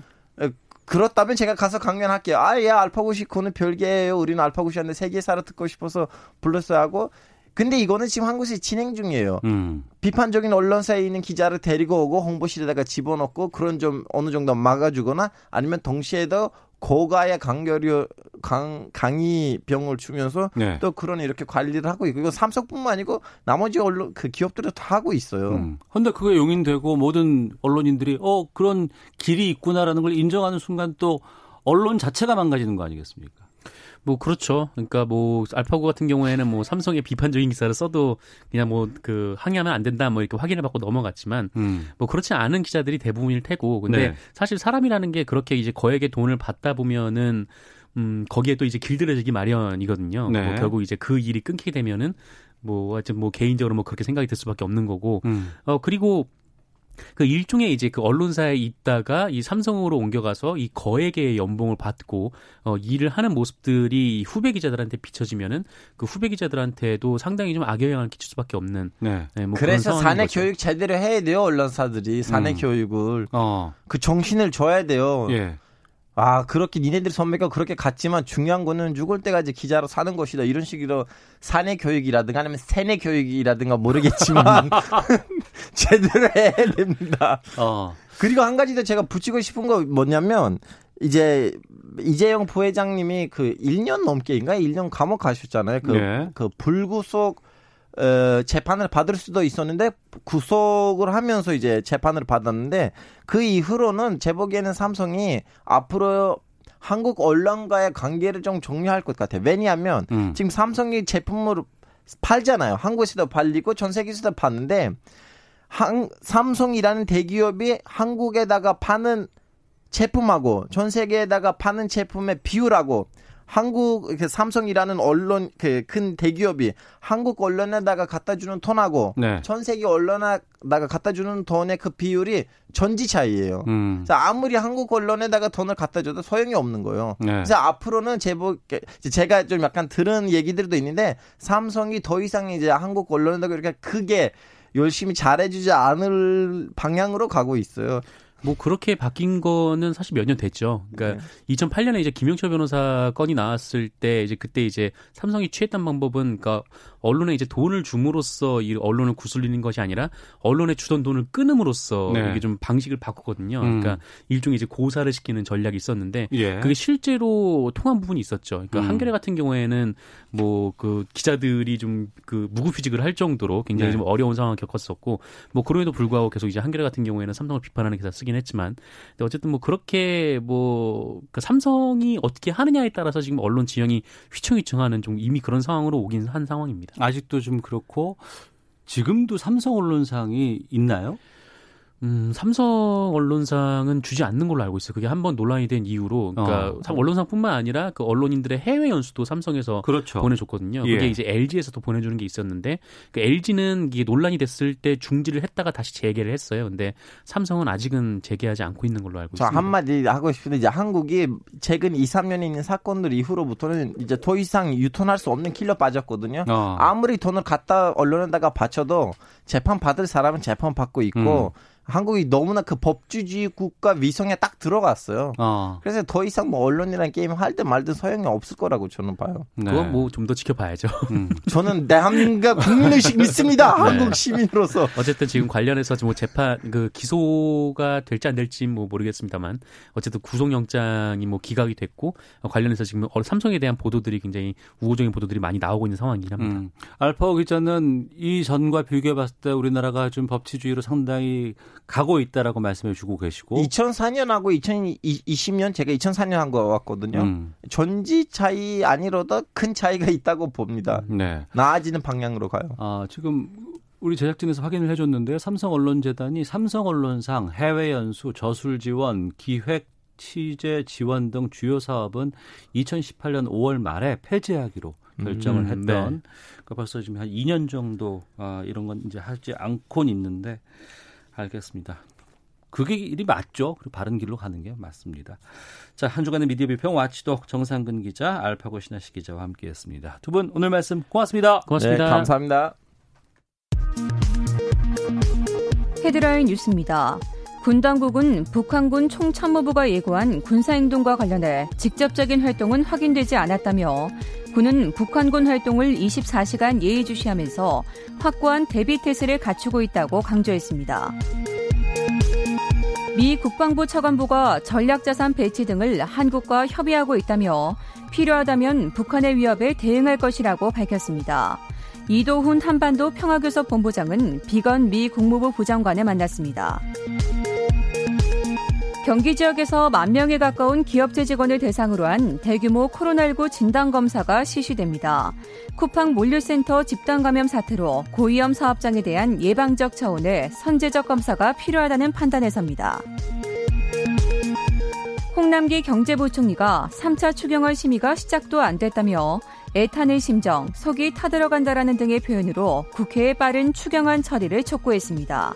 그렇다면 제가 가서 강연할게요. 아, 예, 알파고시코는 별개예요. 우리는 알파고시한테 세계사를 듣고 싶어서 불렀어야 하고 근데 이거는 지금 한국에서 진행 중이에요. 음. 비판적인 언론사에 있는 기자를 데리고 오고 홍보실에다가 집어넣고 그런 좀 어느 정도 막아주거나 아니면 동시에도 고가의 강결이 강 강의병을 주면서 네. 또 그런 이렇게 관리를 하고 있고 이거 삼성뿐만 아니고 나머지 언론 그 기업들도 다 하고 있어요. 음. 근데 그게 용인되고 모든 언론인들이 어 그런 길이 있구나라는 걸 인정하는 순간 또 언론 자체가 망가지는 거 아니겠습니까? 뭐 그렇죠. 그러니까 뭐 알파고 같은 경우에는 뭐 삼성의 비판적인 기사를 써도 그냥 뭐 그 항의하면 안 된다 뭐 이렇게 확인을 받고 넘어갔지만 음. 뭐 그렇지 않은 기자들이 대부분일 테고 근데 네. 사실 사람이라는 게 그렇게 이제 거액의 돈을 받다 보면은 음 거기에 또 이제 길들여지기 마련이거든요. 네. 뭐 결국 이제 그 일이 끊기게 되면은 뭐 하여튼 뭐 개인적으로 뭐 그렇게 생각이 들 수밖에 없는 거고 음. 어 그리고 그 일종의 이제 그 언론사에 있다가 이 삼성으로 옮겨가서 이 거액의 연봉을 받고 어 일을 하는 모습들이 후배 기자들한테 비춰지면은 그 후배 기자들한테도 상당히 좀 악영향을 끼칠 수밖에 없는. 네. 네 뭐 그래서 사내 거죠. 교육 제대로 해야 돼요 언론사들이 사내 음. 교육을. 어. 그 정신을 줘야 돼요. 예. 아 그렇게 니네들 선배가 그렇게 갔지만 중요한 거는 죽을 때까지 기자로 사는 것이다 이런 식으로 사내 교육이라든가 아니면 세내 교육이라든가 모르겠지만 제대로 해야 됩니다. 어. 그리고 한 가지 더 제가 붙이고 싶은 거 뭐냐면 이제 이재용 부회장님이 그 1년 넘게인가 1년 감옥 가셨잖아요. 그, 네. 그 불구속 어, 재판을 받을 수도 있었는데 구속을 하면서 이제 재판을 받았는데 그 이후로는 제 보기에는 삼성이 앞으로 한국 언론과의 관계를 좀 정리할 것 같아요. 왜냐하면 음. 지금 삼성이 제품을 팔잖아요. 한국에서도 팔리고 전 세계에서도 파는데 한, 삼성이라는 대기업이 한국에다가 파는 제품하고 전 세계에다가 파는 제품의 비율하고 한국 그 삼성이라는 언론 그큰 대기업이 한국 언론에다가 갖다 주는 톤하고 네. 전 세계 언론에다가 갖다 주는 돈의 그 비율이 전지 차이예요. 음. 그래서 아무리 한국 언론에다가 돈을 갖다 줘도 소용이 없는 거예요. 네. 그래서 앞으로는 제보 제가 좀 약간 들은 얘기들도 있는데 삼성이 더 이상 이제 한국 언론에다가 이렇게 크게 열심히 잘해주지 않을 방향으로 가고 있어요. 뭐 그렇게 바뀐 거는 사실 몇 년 됐죠. 그러니까 네. 2008년에 이제 김영철 변호사 건이 나왔을 때 이제 그때 이제 삼성이 취했던 방법은 그러니까 언론에 이제 돈을 줌으로써 이 언론을 구슬리는 것이 아니라 언론에 주던 돈을 끊음으로써 네. 이게 좀 방식을 바꾸거든요. 음. 그러니까 일종의 이제 고사를 시키는 전략이 있었는데 예. 그게 실제로 통한 부분이 있었죠. 그러니까 음. 한겨레 같은 경우에는 뭐 그 기자들이 좀 그 무구피직을 할 정도로 굉장히 네. 좀 어려운 상황을 겪었었고 뭐 그럼에도 불구하고 계속 이제 한겨레 같은 경우에는 삼성을 비판하는 기사 쓰긴 했지만 근데 어쨌든 뭐 그렇게 뭐그 삼성이 어떻게 하느냐에 따라서 지금 언론 지형이 휘청휘청하는 좀 이미 그런 상황으로 오긴 한 상황입니다. 아직도 좀 그렇고 지금도 삼성 언론상이 있나요? 음, 삼성 언론상은 주지 않는 걸로 알고 있어요. 그게 한 번 논란이 된 이후로, 그러니까 어. 언론상뿐만 아니라 그 언론인들의 해외 연수도 삼성에서 그렇죠. 보내줬거든요. 예. 그게 이제 LG에서도 보내주는 게 있었는데, 그 LG는 이게 논란이 됐을 때 중지를 했다가 다시 재개를 했어요. 근데 삼성은 아직은 재개하지 않고 있는 걸로 알고 있습니다. 한마디 하고 싶은데 이제 한국이 최근 2, 3년에 있는 사건들 이후로부터는 이제 더 이상 유통할 수 없는 킬러 빠졌거든요. 어. 아무리 돈을 갖다 언론에다가 바쳐도 재판 받을 사람은 재판 받고 있고. 음. 한국이 너무나 그 법주주의 국가 위성에 딱 들어갔어요. 어. 그래서 더 이상 뭐 언론이라는 게임 할든 말든 소용이 없을 거라고 저는 봐요. 네. 그건 뭐 좀 더 지켜봐야죠. 음. 저는 대한민국 국민의식 믿습니다. 네. 한국 시민으로서. 어쨌든 지금 관련해서 뭐 재판 그 기소가 될지 안 될지 뭐 모르겠습니다만 어쨌든 구속영장이 뭐 기각이 됐고 관련해서 지금 삼성에 대한 보도들이 굉장히 우호적인 보도들이 많이 나오고 있는 상황이긴 합니다. 음. 알파오 기자는 이 전과 비교해 봤을 때 우리나라가 좀 법치주의로 상당히 가고 있다라고 말씀해 주고 계시고 2004년하고 2020년 제가 2004년 한 거 왔거든요. 음. 전지 차이 아니라도 큰 차이가 있다고 봅니다. 네. 나아지는 방향으로 가요. 아, 지금 우리 제작진에서 확인을 해줬는데 삼성 언론재단이 삼성 언론상 해외 연수, 저술 지원, 기획 취재 지원 등 주요 사업은 2018년 5월 말에 폐지하기로 결정을 음, 했던 네. 그러니까 벌써 지금 한 2년 정도 아, 이런 건 이제 하지 않곤 있는데 알겠습니다. 그게 일이 맞죠. 그리고 바른 길로 가는 게 맞습니다. 자, 한 주간의 미디어 비평 와치독 정상근 기자, 알파고 신하시 기자와 함께했습니다. 두 분 오늘 말씀 고맙습니다. 고맙습니다. 네, 감사합니다. 헤드라인 뉴스입니다. 군 당국은 북한군 총참모부가 예고한 군사행동과 관련해 직접적인 활동은 확인되지 않았다며 군은 북한군 활동을 24시간 예의주시하면서 확고한 대비 태세를 갖추고 있다고 강조했습니다. 미 국방부 차관보가 전략자산 배치 등을 한국과 협의하고 있다며 필요하다면 북한의 위협에 대응할 것이라고 밝혔습니다. 이도훈 한반도 평화교섭 본부장은 비건 미 국무부 부장관을 만났습니다. 경기 지역에서 만 명에 가까운 기업체 직원을 대상으로 한 대규모 코로나19 진단검사가 실시됩니다. 쿠팡 몰류센터 집단감염 사태로 고위험 사업장에 대한 예방적 차원의 선제적 검사가 필요하다는 판단에서입니다. 홍남기 경제부총리가 3차 추경안 심의가 시작도 안 됐다며 애타는 심정, 속이 타들어간다라는 등의 표현으로 국회의 빠른 추경안 처리를 촉구했습니다.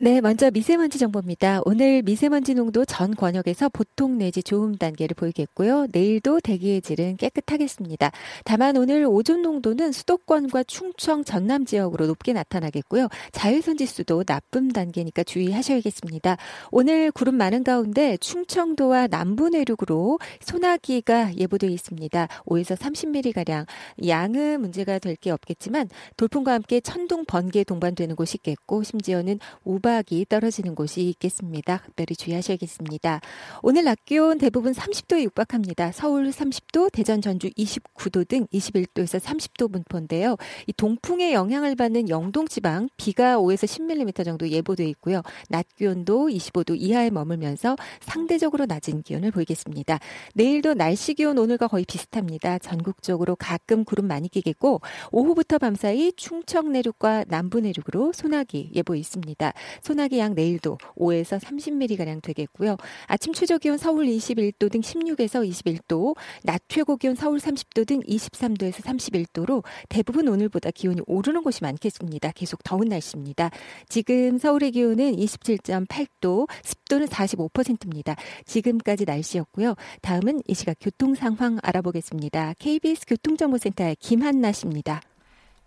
네, 먼저 미세먼지 정보입니다. 오늘 미세먼지 농도 전 권역에서 보통 내지 좋음 단계를 보이겠고요. 내일도 대기의 질은 깨끗하겠습니다. 다만 오늘 오존 농도는 수도권과 충청, 전남 지역으로 높게 나타나겠고요. 자외선 지수도 나쁨 단계니까 주의하셔야겠습니다. 오늘 구름 많은 가운데 충청도와 남부 내륙으로 소나기가 예보되어 있습니다. 5에서 30mm 가량 양은 문제가 될 게 없겠지만 돌풍과 함께 천둥 번개 동반되는 곳이 있겠고 심지어는 우바 수박이 떨어지는 곳이 있겠습니다. 각별히 주의하셔야겠습니다. 오늘 낮 기온 대부분 30도에 육박합니다. 서울 30도, 대전 전주 29도 등 21도에서 30도 분포인데요. 이 동풍의 영향을 받는 영동 지방 비가 5에서 10mm 정도 예보돼 있고요. 낮 기온도 25도 이하에 머물면서 상대적으로 낮은 기온을 보이겠습니다. 내일도 날씨 기온 오늘과 거의 비슷합니다. 전국적으로 가끔 구름 많이 끼겠고 오후부터 밤사이 충청 내륙과 남부 내륙으로 소나기 예보 있습니다. 소나기 양 내일도 5에서 30mm가량 되겠고요. 아침 최저 기온 서울 21도 등 16에서 21도, 낮 최고 기온 서울 30도 등 23도에서 31도로 대부분 오늘보다 기온이 오르는 곳이 많겠습니다. 계속 더운 날씨입니다. 지금 서울의 기온은 27.8도, 습도는 45%입니다. 지금까지 날씨였고요. 다음은 이 시각 교통 상황 알아보겠습니다. KBS 교통정보센터의 김한나 씨입니다.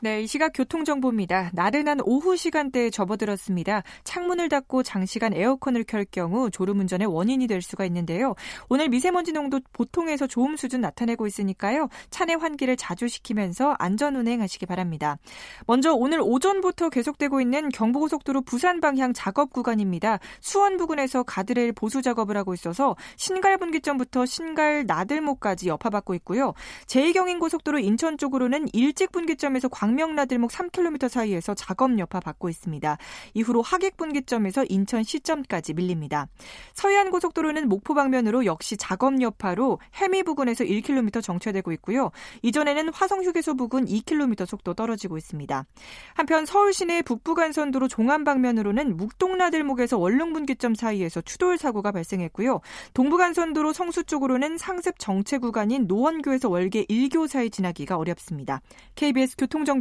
네, 이 시각 교통정보입니다. 나른한 오후 시간대에 접어들었습니다. 창문을 닫고 장시간 에어컨을 켤 경우 졸음운전의 원인이 될 수가 있는데요. 오늘 미세먼지 농도 보통에서 좋음 수준 나타내고 있으니까요. 차내 환기를 자주 시키면서 안전운행하시기 바랍니다. 먼저 오늘 오전부터 계속되고 있는 경부고속도로 부산 방향 작업 구간입니다. 수원 부근에서 가드레일 보수 작업을 하고 있어서 신갈 분기점부터 신갈 나들목까지 여파받고 있고요. 제2경인고속도로 인천 쪽으로는 일찍 분기점에서 광 광명나들목 3km 사이에서 작업 여파 받고 있습니다. 이후로 하객분기점에서 인천 시점까지 밀립니다. 서해안 고속도로는 목포 방면으로 역시 작업 여파로 해미 부근에서 1km 정체되고 있고요. 이전에는 화성 휴게소 부근 2km 속도 떨어지고 있습니다. 한편 서울 시내 북부간선도로 종암 방면으로는 묵동나들목에서 원릉분기점 사이에서 추돌 사고가 발생했고요. 동부간선도로 성수 쪽으로는 상습 정체 구간인 노원교에서 월계 1교 사이 지나기가 어렵습니다. KBS 교통정보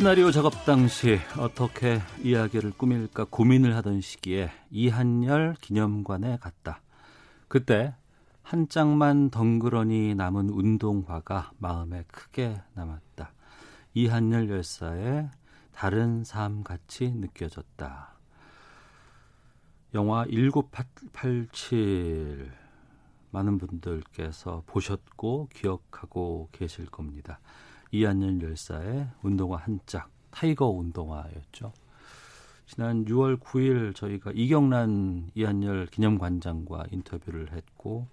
시나리오 작업 당시 어떻게 이야기를 꾸밀까 고민을 하던 시기에 이한열 기념관에 갔다. 그때 한 짝만 덩그러니 남은 운동화가 마음에 크게 남았다. 이한열 열사의 다른 삶 같이 느껴졌다. 영화 1987 많은 분들께서 보셨고 기억하고 계실 겁니다. 이한열 열사의 운동화 한 짝, 타이거 운동화였죠. 지난 6월 9일 저희가 이경란 이한열 기념관장과 인터뷰를 했고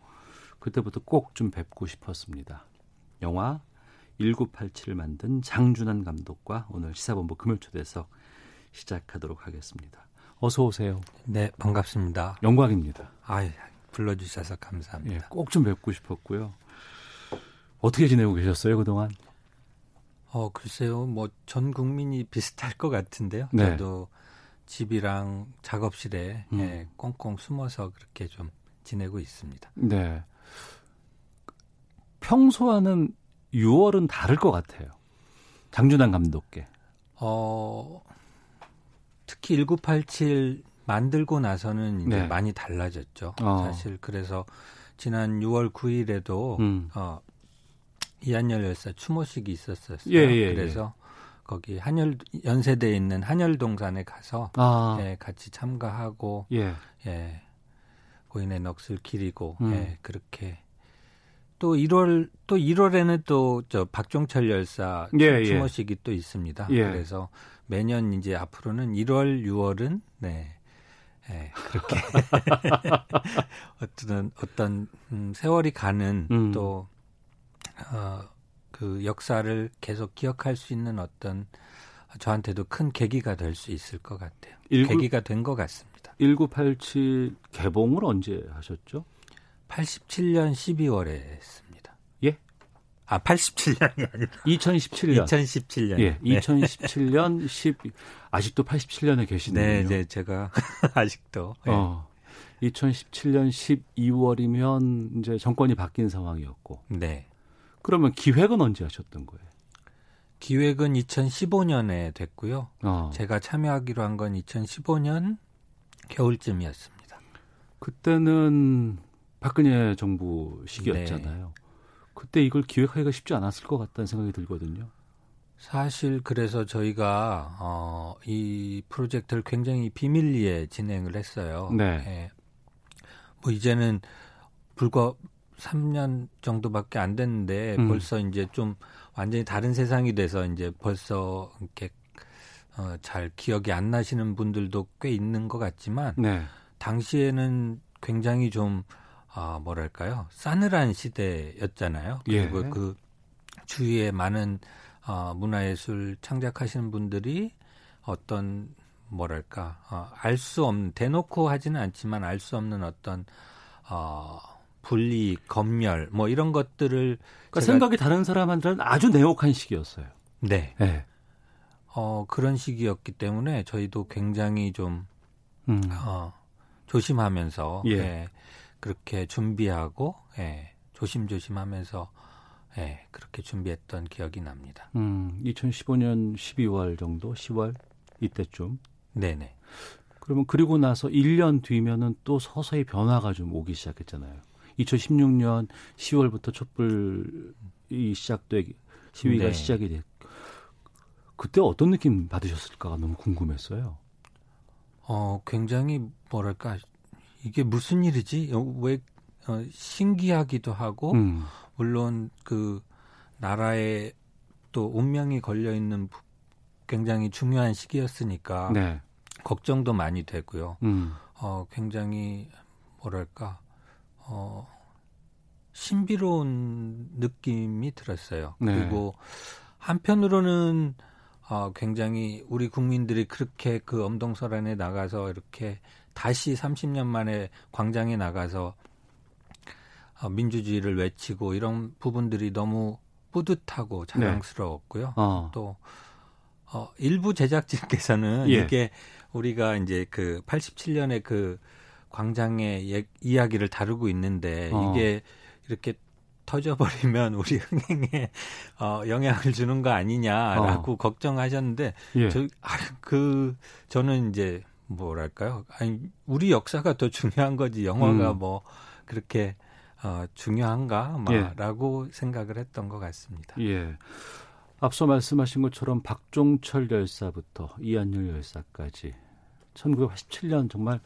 그때부터 꼭 좀 뵙고 싶었습니다. 영화 1987을 만든 장준환 감독과 오늘 시사본부 금요초대석 시작하도록 하겠습니다. 어서 오세요. 네, 반갑습니다. 영광입니다. 아, 불러주셔서 감사합니다. 예, 꼭좀 뵙고 싶었고요. 어떻게 지내고 계셨어요 그동안? 어, 글쎄요. 뭐 전 국민이 비슷할 것 같은데요. 네. 저도 집이랑 작업실에 음. 예, 꽁꽁 숨어서 그렇게 좀 지내고 있습니다. 네. 평소와는 6월은 다를 것 같아요. 장준환 감독께. 어, 특히 1987 만들고 나서는 이제 네. 많이 달라졌죠. 어. 사실 그래서 지난 6월 9일에도 음. 어, 이한열 열사 추모식이 있었었어요. 예, 예, 예. 그래서 예. 거기 한열 연세대에 있는 한열동산에 가서 아. 예, 같이 참가하고 예. 예. 고인의 넋을 기리고 음. 예, 그렇게 또 1월 또 1월에는 또 저 박종철 열사 예, 예, 추모식이 또 있습니다. 예. 그래서 매년 이제 앞으로는 1월, 6월은 네. 예, 그렇게 어떤 어떤 음, 세월이 가는 음. 또 어, 그 역사를 계속 기억할 수 있는 어떤 저한테도 큰 계기가 될 수 있을 것 같아요. 19, 계기가 된 것 같습니다. 1987 개봉을 언제 하셨죠? 87년 12월에 했습니다. 예? 아, 87년이 아니라 2017년. 2017년. 예, 2017년 10 아직도 87년에 계시네요. 네, 네, 제가 아직도. 네. 어. 2017년 12월이면 이제 정권이 바뀐 상황이었고. 네. 그러면 기획은 언제 하셨던 거예요? 기획은 2015년에 됐고요. 어. 제가 참여하기로 한 건 2015년 겨울쯤이었습니다. 그때는 박근혜 정부 시기였잖아요. 네. 그때 이걸 기획하기가 쉽지 않았을 것 같다는 생각이 들거든요. 사실 그래서 저희가 어, 이 프로젝트를 굉장히 비밀리에 진행을 했어요. 네. 네. 뭐 이제는 불과 3년 정도밖에 안 됐는데 음. 벌써 이제 좀 완전히 다른 세상이 돼서 이제 벌써 이렇게 어, 잘 기억이 안 나시는 분들도 꽤 있는 것 같지만 네. 당시에는 굉장히 좀 아, 뭐랄까요 싸늘한 시대였잖아요. 그리고 예. 그 주위에 많은 어, 문화예술 창작하시는 분들이 어떤 뭐랄까 어, 알 수 없는 대놓고 하지는 않지만 알 수 없는 어떤 어, 분리, 검열 뭐 이런 것들을 그러니까 생각이 다른 사람한테는 아주 내혹한 시기였어요. 네. 네. 어, 그런 시기였기 때문에 저희도 굉장히 좀 음. 어, 조심하면서 예. 예. 그렇게 준비하고 예. 조심조심하면서 예, 그렇게 준비했던 기억이 납니다. 음, 2015년 12월 정도, 10월 이때쯤. 네네. 그러면 그리고 나서 1년 뒤면은 또 서서히 변화가 좀 오기 시작했잖아요. 2016년 10월부터 촛불이 시작돼 시위가 네. 시작이 됐. 그때 어떤 느낌 받으셨을까가 너무 궁금했어요. 어, 굉장히 뭐랄까 이게 무슨 일이지? 어, 왜 어, 신기하기도 하고 음. 물론 그 나라에 또 운명이 걸려 있는 굉장히 중요한 시기였으니까 네. 걱정도 많이 되고요. 음. 어, 굉장히 뭐랄까 어, 신비로운 느낌이 들었어요. 네. 그리고 한편으로는 어, 굉장히 우리 국민들이 그렇게 그 엄동설안에 나가서 이렇게 다시 30년 만에 광장에 나가서 어, 민주주의를 외치고 이런 부분들이 너무 뿌듯하고 네. 자랑스러웠고요. 네. 어. 또 어, 일부 제작진께서는 예. 이게 우리가 이제 그 87년에 그 광장의 예, 이야기를 다루고 있는데 어. 이게 이렇게 터져버리면 우리 흥행에 어, 영향을 주는 거 아니냐라고 어. 걱정하셨는데 예. 저, 아, 그 저는 이제 뭐랄까요? 아니 우리 역사가 더 중요한 거지 영화가 음. 뭐 그렇게 어, 중요한가 라고 예. 생각을 했던 것 같습니다. 예. 앞서 말씀하신 것처럼 박종철 열사부터 이한열 열사까지 1987년 정말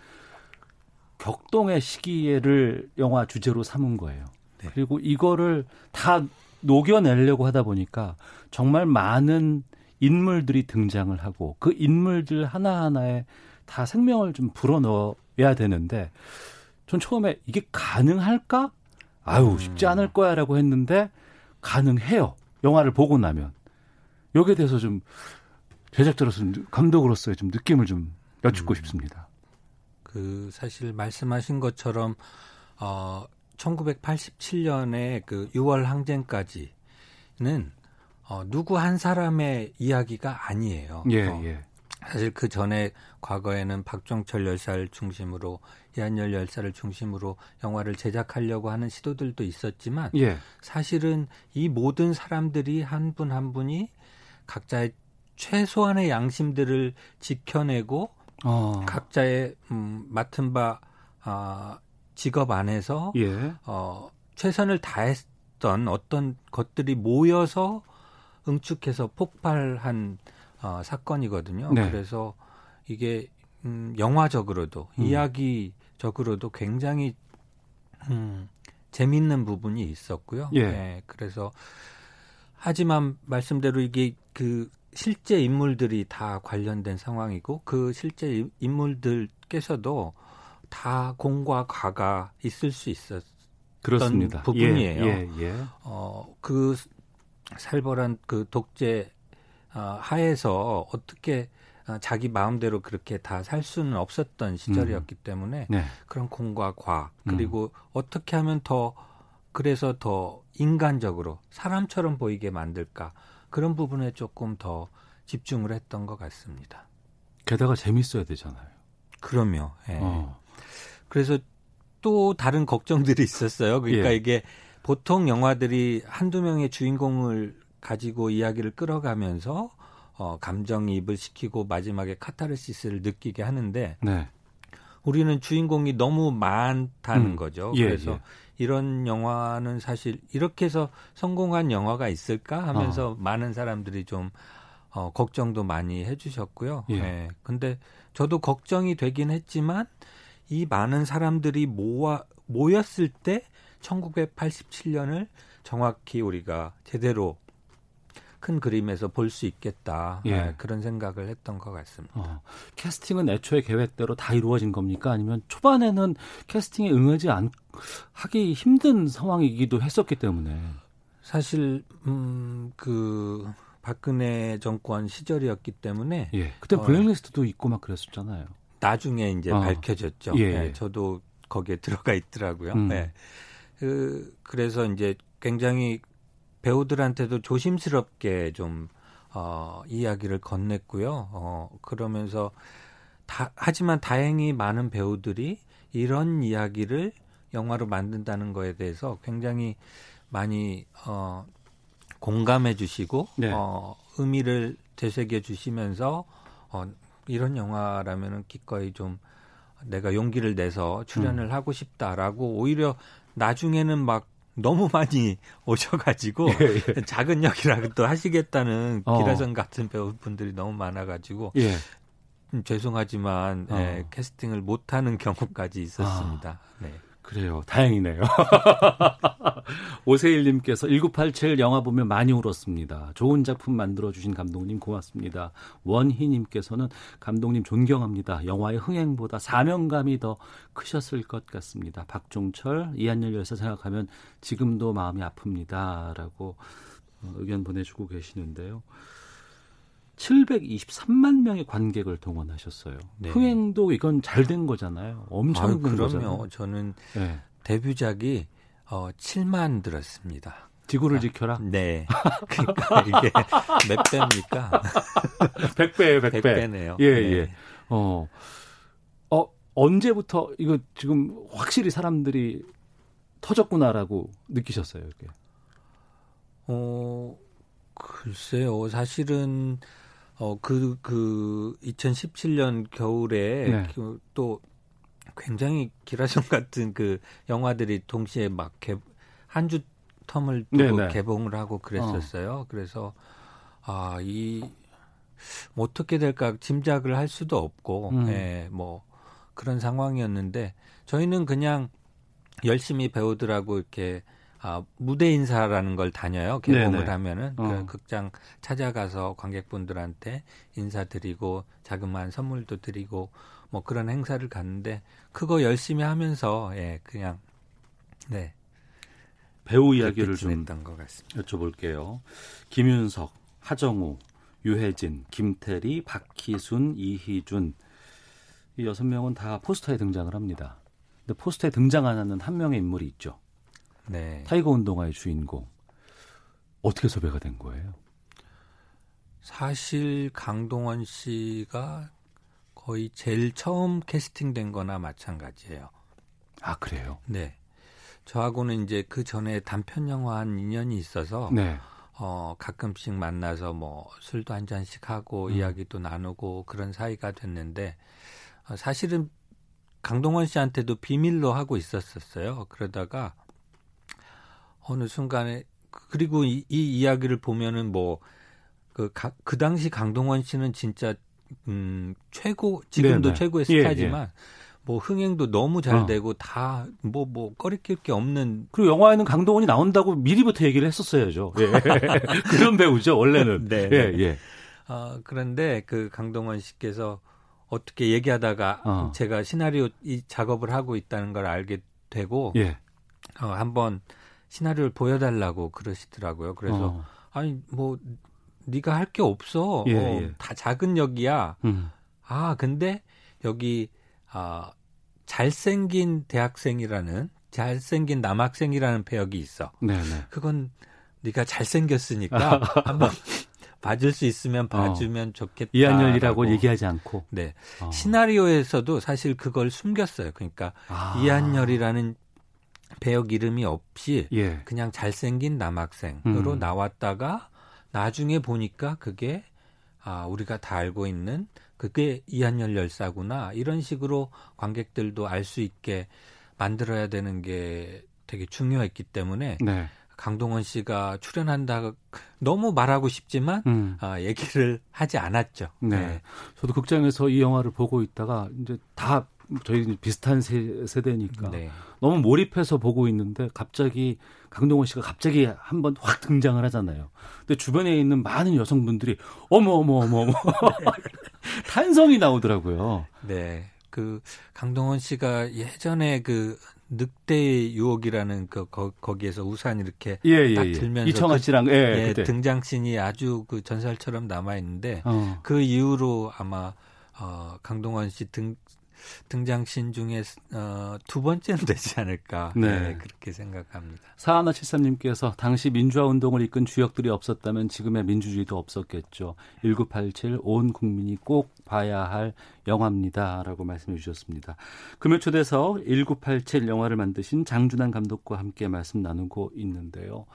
격동의 시기를 영화 주제로 삼은 거예요. 네. 그리고 이거를 다 녹여내려고 하다 보니까 정말 많은 인물들이 등장을 하고 그 인물들 하나하나에 다 생명을 좀 불어넣어야 되는데 전 처음에 이게 가능할까? 아유, 쉽지 않을 거야라고 했는데 가능해요. 영화를 보고 나면. 여기에 대해서 좀 제작자로서 감독으로서의 좀 느낌을 좀 여쭙고 음. 싶습니다. 그 사실 말씀하신 것처럼 어 1987년에 그 6월 항쟁까지는 어, 누구 한 사람의 이야기가 아니에요. 예, 어, 예. 사실 그 전에 과거에는 박종철 열사를 중심으로 이한열 열사를 중심으로 영화를 제작하려고 하는 시도들도 있었지만 예. 사실은 이 모든 사람들이 한 분한 한 분이 각자의 최소한의 양심들을 지켜내고 어. 각자의 음, 맡은 바 아, 직업 안에서 예. 어, 최선을 다했던 어떤 것들이 모여서 응축해서 폭발한 어, 사건이거든요. 네. 그래서 이게 음, 영화적으로도 음. 이야기적으로도 굉장히 음, 재밌는 부분이 있었고요. 예. 네, 그래서 하지만 말씀대로 이게 그 실제 인물들이 다 관련된 상황이고 그 실제 인물들께서도 다 공과 과가 있을 수 있었던 그렇습니다. 부분이에요. 예, 예, 예. 어, 그 살벌한 그 독재 어, 하에서 어떻게 어, 자기 마음대로 그렇게 다 살 수는 없었던 시절이었기 음. 때문에 네. 그런 공과 과 그리고 음. 어떻게 하면 더 그래서 더 인간적으로 사람처럼 보이게 만들까 그런 부분에 조금 더 집중을 했던 것 같습니다. 게다가 재밌어야 되잖아요. 그럼요. 예. 어. 그래서 또 다른 걱정들이 있었어요. 그러니까 예. 이게 보통 영화들이 한두 명의 주인공을 가지고 이야기를 끌어가면서 어, 감정이입을 시키고 마지막에 카타르시스를 느끼게 하는데 네. 우리는 주인공이 너무 많다는 음. 거죠. 예, 그래서 예. 이런 영화는 사실 이렇게 해서 성공한 영화가 있을까 하면서 어. 많은 사람들이 좀 어, 걱정도 많이 해주셨고요. 예. 네. 근데 저도 걱정이 되긴 했지만 이 많은 사람들이 모아 모였을 때 1987년을 정확히 우리가 제대로 큰 그림에서 볼 수 있겠다 예. 네, 그런 생각을 했던 것 같습니다. 어, 캐스팅은 애초에 계획대로 다 이루어진 겁니까? 아니면 초반에는 캐스팅에 응하지 않 하기 힘든 상황이기도 했었기 때문에 사실 음그 박근혜 정권 시절이었기 때문에 예. 그때 어, 블랙리스트도 있고 막 그랬었잖아요. 나중에 이제 어. 밝혀졌죠. 예. 네, 저도 거기에 들어가 있더라고요. 음. 네. 그 그래서 이제 굉장히 배우들한테도 조심스럽게 좀 어, 이야기를 건넸고요. 어, 그러면서 다, 하지만 다행히 많은 배우들이 이런 이야기를 영화로 만든다는 거에 대해서 굉장히 많이 어, 공감해 주시고 네. 어, 의미를 되새겨 주시면서 어, 이런 영화라면은 기꺼이 좀 내가 용기를 내서 출연을 음. 하고 싶다라고 오히려 나중에는 막 너무 많이 오셔가지고 예, 예. 작은 역이라도 하시겠다는 어. 기라성 같은 배우분들이 너무 많아가지고 예. 음, 죄송하지만 어. 예, 캐스팅을 못하는 경우까지 있었습니다. 네. 그래요. 다행이네요. 오세일님께서 1987 영화 보면 많이 울었습니다. 좋은 작품 만들어주신 감독님 고맙습니다. 원희님께서는 감독님 존경합니다. 영화의 흥행보다 사명감이 더 크셨을 것 같습니다. 박종철, 이한열 열사 생각하면 지금도 마음이 아픕니다. 라고 어, 의견 보내주고 계시는데요. 723만 명의 관객을 동원하셨어요. 네. 흥행도 이건 잘 된 거잖아요. 엄청 아유, 큰 그럼요. 거잖아요. 저는 네. 데뷔작이 어, 7만 들었습니다. 지구를 지켜라. 네. 그러니까 이게 몇 배입니까? 100배예요, 100배. 100배네요. 예, 예. 어. 어, 언제부터 이거 지금 확실히 사람들이 터졌구나라고 느끼셨어요, 이렇게? 어, 글쎄요. 사실은 어, 그, 그, 2017년 겨울에 네. 그, 또 굉장히 기라성 같은 그 영화들이 동시에 막 개, 한주 텀을 두고 네 네. 개봉을 하고 그랬었어요. 그래서, 아, 이, 뭐 어떻게 될까 짐작을 할 수도 없고, 음. 예, 뭐, 그런 상황이었는데, 저희는 그냥 열심히 배우들하고 이렇게 아, 무대 인사라는 걸 다녀요. 개봉을 네네. 하면은 어. 그 극장 찾아가서 관객분들한테 인사드리고 자그마한 선물도 드리고 뭐 그런 행사를 갔는데 그거 열심히 하면서 예 그냥 네 배우 이야기를 그렇게 좀 지냈던 것 같습니다. 여쭤볼게요. 김윤석, 하정우, 유해진, 김태리, 박희순, 이희준 이 여섯 명은 다 포스터에 등장을 합니다. 근데 포스터에 등장 안 하는 한 명의 인물이 있죠. 네. 타이거 운동화의 주인공. 어떻게 섭외가 된 거예요? 사실 강동원 씨가 거의 제일 처음 캐스팅된 거나 마찬가지예요. 아, 그래요? 네. 저하고는 이제 그 전에 단편 영화 한 인연이 있어서 네. 어, 가끔씩 만나서 뭐 술도 한 잔씩 하고 음. 이야기도 나누고 그런 사이가 됐는데 어, 사실은 강동원 씨한테도 비밀로 하고 있었었어요. 그러다가 어느 순간에 그리고 이, 이 이야기를 보면은 뭐 그, 가, 그 당시 강동원 씨는 진짜 음, 최고 지금도 네네. 최고의 스타지만 예, 예. 뭐 흥행도 너무 잘 어. 되고 다 뭐뭐 뭐 꺼리낄 게 없는 그리고 영화에는 강동원이 나온다고 미리부터 얘기를 했었어야죠. 예. 그런 배우죠 원래는. 네. 예, 예. 어, 그런데 그 강동원 씨께서 어떻게 얘기하다가 어. 제가 시나리오 이 작업을 하고 있다는 걸 알게 되고 예. 어, 한번 시나리오를 보여달라고 그러시더라고요. 그래서 어. 아니 뭐 네가 할 게 없어. 예, 어, 예. 다 작은 역이야. 음. 아 근데 여기 아 잘생긴 대학생이라는 잘생긴 남학생이라는 배역이 있어. 네네. 네. 그건 네가 잘생겼으니까 한번 봐줄 수 있으면 어. 봐주면 어. 좋겠다. 이한열이라고 얘기하지 않고. 네. 어. 시나리오에서도 사실 그걸 숨겼어요. 그러니까 아. 이한열이라는 배역 이름이 없이 예. 그냥 잘생긴 남학생으로 음. 나왔다가 나중에 보니까 그게 아 우리가 다 알고 있는 그게 이한열 열사구나 이런 식으로 관객들도 알 수 있게 만들어야 되는 게 되게 중요했기 때문에 네. 강동원 씨가 출연한다 너무 말하고 싶지만 음. 아, 얘기를 하지 않았죠. 네. 네. 저도 극장에서 이 영화를 보고 있다가 이제 다 저희 비슷한 세, 세대니까 네. 너무 몰입해서 보고 있는데 갑자기 강동원 씨가 갑자기 한번 확 등장을 하잖아요. 근데 주변에 있는 많은 여성분들이 어머 어머 어머 어머 탄성이 나오더라고요. 네. 그 강동원 씨가 예전에 그 늑대의 유혹이라는 그 거, 기에서 우산 이렇게 예, 예, 딱 예. 들면서 이청아 그 씨랑 그, 예, 예 등장씬이 아주 그 전설처럼 남아 있는데 어. 그 이후로 아마 어 강동원 씨 등 등장신 중에 어, 두 번째는 되지 않을까 네. 네, 그렇게 생각합니다. 사하나 칠삼님께서 당시 민주화 운동을 이끈 주역들이 없었다면 지금의 민주주의도 없었겠죠. 1987 온 국민이 꼭 봐야 할 영화입니다라고 말씀해 주셨습니다. 금요 초대서 1987 영화를 만드신 장준환 감독과 함께 말씀 나누고 있는데요.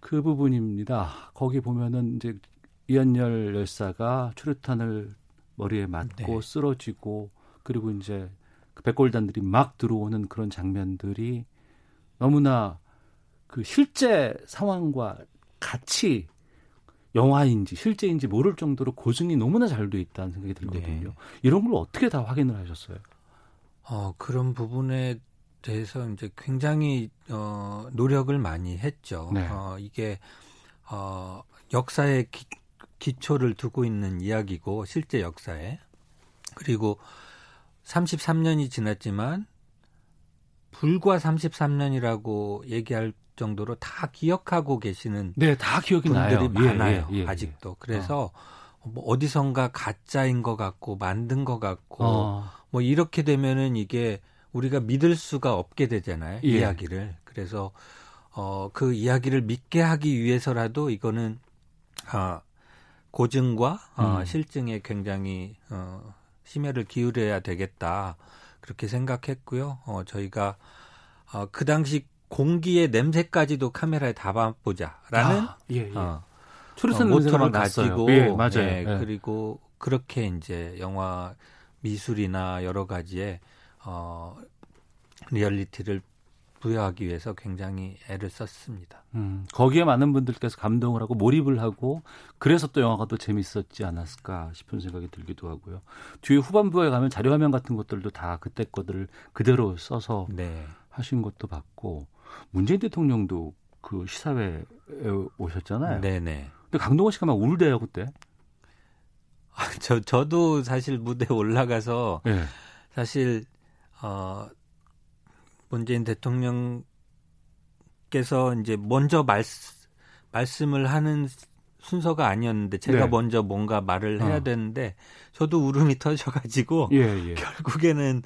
그 부분입니다. 거기 보면은 이제 이한열 열사가 추류탄을 머리에 맞고 네. 쓰러지고 그리고 이제 그 백골단들이 막 들어오는 그런 장면들이 너무나 그 실제 상황과 같이 영화인지 실제인지 모를 정도로 고증이 너무나 잘 돼 있다는 생각이 들거든요. 네. 이런 걸 어떻게 다 확인을 하셨어요? 어, 그런 부분에 대해서 이제 굉장히 어, 노력을 많이 했죠. 네. 어, 이게 어, 역사에 기, 기초를 두고 있는 이야기고 실제 역사에 그리고 33년이 지났지만 불과 33년이라고 얘기할 정도로 다 기억하고 계시는 네, 다 기억이 분들이 나요. 많아요. 예, 예, 예. 아직도. 그래서 어. 뭐 어디선가 가짜인 것 같고 만든 것 같고 어. 뭐 이렇게 되면은 이게 우리가 믿을 수가 없게 되잖아요. 예. 이야기를. 그래서 어, 그 이야기를 믿게 하기 위해서라도 이거는 아, 고증과 어, 음. 어, 실증에 굉장히 어, 심혈을 기울여야 되겠다 그렇게 생각했고요. 어, 저희가 어, 그 당시 공기의 냄새까지도 카메라에 담아보자라는 아, 예, 예. 어, 어, 모토를 가지고 예, 맞아요. 네, 예. 그리고 그렇게 이제 영화 미술이나 여러 가지의 어, 리얼리티를 부여하기 위해서 굉장히 애를 썼습니다. 음, 거기에 많은 분들께서 감동을 하고 몰입을 하고 그래서 또 영화가 또 재밌었지 않았을까 싶은 생각이 들기도 하고요. 뒤에 후반부에 가면 자료 화면 같은 것들도 다 그때 것들을 그대로 써서 네. 하신 것도 봤고 문재인 대통령도 그 시사회에 오셨잖아요. 네네. 근데 강동원 씨가 막 울대요 그때. 아, 저 저도 사실 무대에 올라가서 네. 사실 어 문재인 대통령께서 이제 먼저 말, 말씀을 하는 순서가 아니었는데 제가 네. 먼저 뭔가 말을 해야 어. 되는데 저도 울음이 터져가지고 예, 예. 결국에는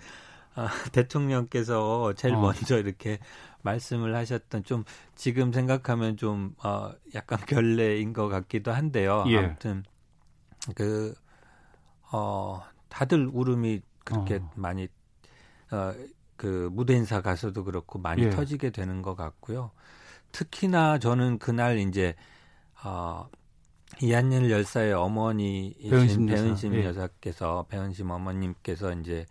아, 대통령께서 제일 어. 먼저 이렇게 말씀을 하셨던 좀 지금 생각하면 좀 어, 약간 결례인 것 같기도 한데요. 예. 아무튼 그 어, 다들 울음이 그렇게 어. 많이 어, 그 무대 인사 가서도 그렇고 많이 예. 터지게 되는 것 같고요. 특히나 저는 그날 이제 어, 이한일 열사의 어머니이신 배은심 예. 여사께서 배은심 어머님께서 이제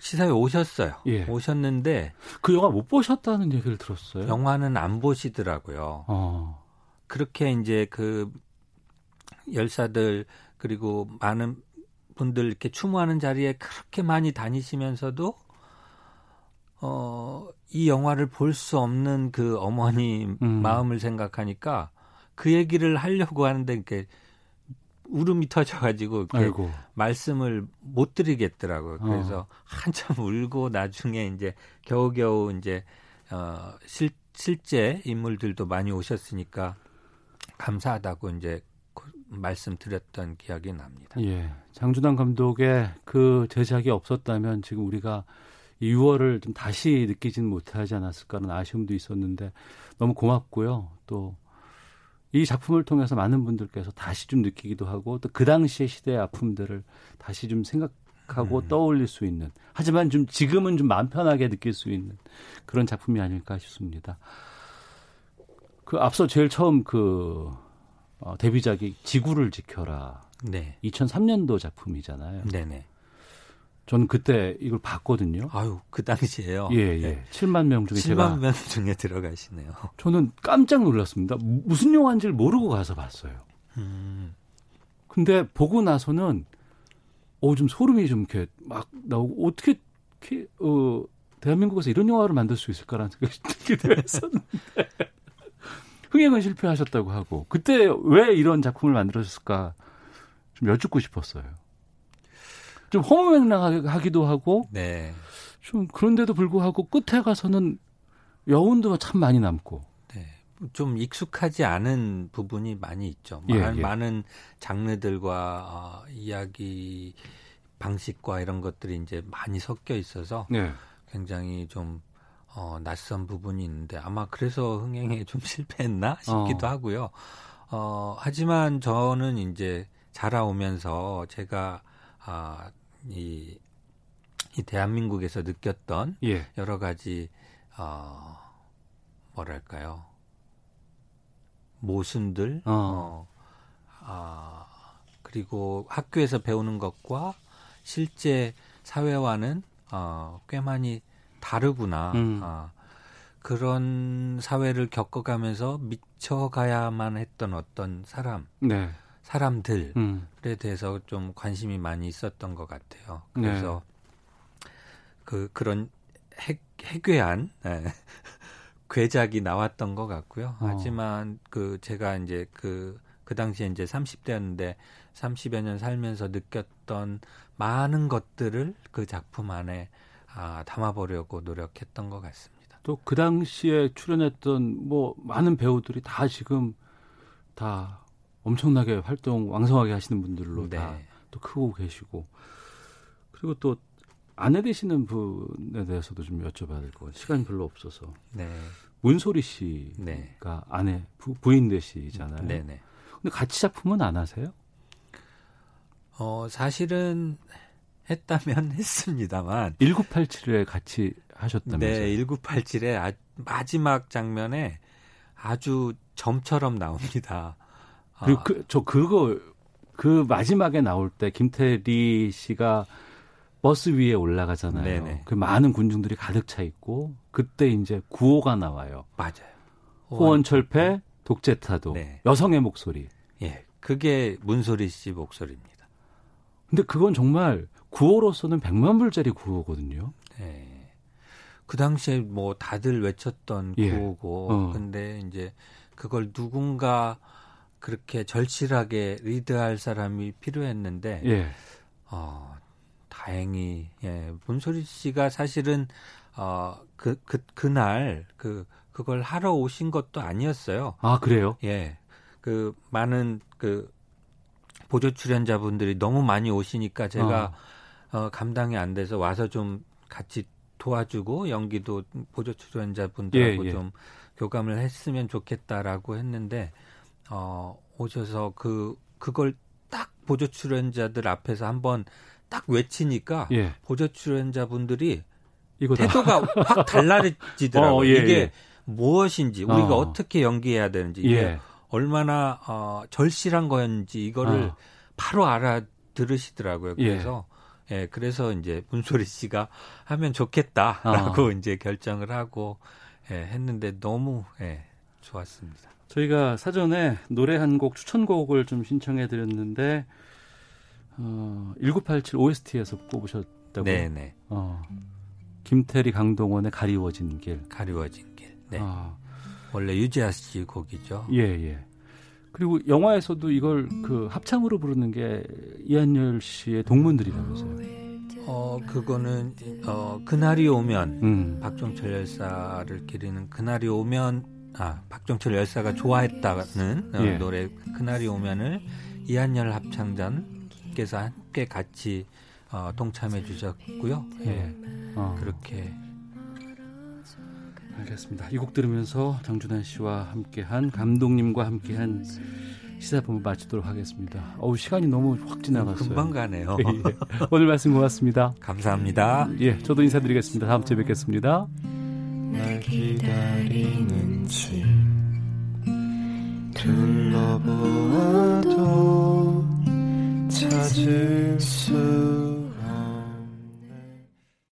시사회 오셨어요. 예. 오셨는데 그 영화 못 보셨다는 얘기를 들었어요. 영화는 안 보시더라고요. 어. 그렇게 이제 그 열사들 그리고 많은 분들 이렇게 추모하는 자리에 그렇게 많이 다니시면서도 어, 이 영화를 볼 수 없는 그 어머니 음. 마음을 생각하니까 그 얘기를 하려고 하는데 이렇게 울음이 터져가지고 아이고. 말씀을 못 드리겠더라고요. 그래서 어. 한참 울고 나중에 이제 겨우겨우 이제 어, 실, 실제 인물들도 많이 오셨으니까 감사하다고 이제 말씀드렸던 기억이 납니다. 예. 장준환 감독의 그 제작이 없었다면 지금 우리가 6월을 좀 다시 느끼지는 못하지 않았을까라는 아쉬움도 있었는데 너무 고맙고요. 또 이 작품을 통해서 많은 분들께서 다시 좀 느끼기도 하고 또 그 당시의 시대의 아픔들을 다시 좀 생각하고 음. 떠올릴 수 있는 하지만 좀 지금은 좀 마음 편하게 느낄 수 있는 그런 작품이 아닐까 싶습니다. 그 앞서 제일 처음 그 어, 데뷔작이 지구를 지켜라. 네. 2003년도 작품이잖아요. 네네. 저는 그때 이걸 봤거든요. 아유, 그 당시에요. 예, 예. 네. 7만 명 중에 7만 제가 7만 명 중에 들어가시네요. 저는 깜짝 놀랐습니다. 무슨 영화인지를 모르고 가서 봤어요. 음. 근데 보고 나서는 어, 좀 소름이 좀 이렇게 막 나오고 어떻게 이렇게 어 대한민국에서 이런 영화를 만들 수 있을까라는 생각이 들기도 했었는데 흥행은 실패하셨다고 하고 그때 왜 이런 작품을 만들었을까 좀 여쭙고 싶었어요. 좀 허무맹랑하기도 하고 네. 좀 그런데도 불구하고 끝에 가서는 여운도 참 많이 남고 네. 좀 익숙하지 않은 부분이 많이 있죠. 예, 많, 예. 많은 장르들과 어, 이야기 방식과 이런 것들이 이제 많이 섞여 있어서 네. 굉장히 좀 어, 낯선 부분이 있는데 아마 그래서 흥행에 좀 실패했나 싶기도 어. 하고요. 어, 하지만 저는 이제 자라오면서 제가 아, 이, 이 대한민국에서 느꼈던 예. 여러 가지 어, 뭐랄까요 모순들 어. 어, 아, 그리고 학교에서 배우는 것과 실제 사회와는 어, 꽤 많이 다르구나. 음. 아, 그런 사회를 겪어가면서 미쳐가야만 했던 어떤 사람, 네. 사람들에 음. 대해서 좀 관심이 많이 있었던 것 같아요. 그래서 네. 그 그런 해, 해괴한 네, 괴작이 나왔던 것 같고요. 어. 하지만 그 제가 이제 그, 그 당시에 이제 30대였는데 30여 년 살면서 느꼈던 많은 것들을 그 작품 안에 아, 담아보려고 노력했던 것 같습니다. 또 그 당시에 출연했던 뭐 많은 배우들이 다 지금 다 엄청나게 활동 왕성하게 하시는 분들로 네. 다또 크고 계시고 그리고 또 아내 되시는 분에 대해서도 좀 여쭤봐야 될 것 같아요. 시간이 별로 없어서. 네. 문소리 씨가 네. 아내 부, 부인 되시잖아요. 네네. 네. 근데 같이 작품은 안 하세요? 어 사실은 했다면 했습니다만 1987에 같이 하셨다면서요? 네, 1987에 아, 마지막 장면에 아주 점처럼 나옵니다. 그리고 아. 그, 저 그거 그 마지막에 나올 때 김태리 씨가 버스 위에 올라가잖아요. 네네. 그 많은 군중들이 가득 차 있고 그때 이제 구호가 나와요. 맞아요. 호원철폐 독재타도 네. 여성의 목소리. 예, 그게 문소리 씨 목소리입니다. 근데 그건 정말 구호로서는 100만 불짜리 구호거든요. 네. 그 당시에 뭐 다들 외쳤던 예. 구호고 어. 근데 이제 그걸 누군가 그렇게 절실하게 리드할 사람이 필요했는데 예. 어 다행히 예 문소리 씨가 사실은 어 그 그, 그날 그 그걸 하러 오신 것도 아니었어요. 아 그래요? 예. 그 많은 그 보조 출연자분들이 너무 많이 오시니까 제가 어. 어, 감당이 안 돼서 와서 좀 같이 도와주고 연기도 보조 출연자분들하고 예, 예. 좀 교감을 했으면 좋겠다라고 했는데 어 오셔서 그 그걸 딱 보조 출연자들 앞에서 한번 딱 외치니까 예. 보조 출연자분들이 이거다. 태도가 확 달라지더라고요. 어, 예, 이게 예. 무엇인지 우리가 어. 떻게 연기해야 되는지 이게 예. 얼마나 어, 절실한 거였는지 이거를 어. 바로 알아들으시더라고요. 그래서 예. 예, 그래서 이제 문소리 씨가 하면 좋겠다라고 어. 이제 결정을 하고 예, 했는데 너무 예, 좋았습니다. 저희가 사전에 노래 한 곡 추천곡을 좀 신청해 드렸는데 어, 1987 OST에서 뽑으셨다고요? 네, 네. 어. 김태리 강동원의 가리워진 길. 가리워진 길. 네. 아. 원래 유재하 씨 곡이죠. 예, 예. 그리고 영화에서도 이걸 그 합창으로 부르는 게 이한열 씨의 동문들이라면서요. 어, 그거는 어, 그날이 오면 음. 박종철 열사를 기리는 그날이 오면 아, 박종철 열사가 좋아했다는 어, 예. 노래 그날이 오면을 이한열 합창단께서 함께 같이 어, 동참해 주셨고요. 예. 어. 그렇게 알겠습니다. 이 곡 들으면서 장준환 씨와 함께한 감독님과 함께한 시사본부 마치도록 하겠습니다. 어우 시간이 너무 확 지나갔어요. 금방 가네요. 예, 예. 오늘 말씀 고맙습니다. 감사합니다. 예, 저도 인사드리겠습니다. 다음 주에 뵙겠습니다. 날 기다리는지 둘러보아도 찾을 수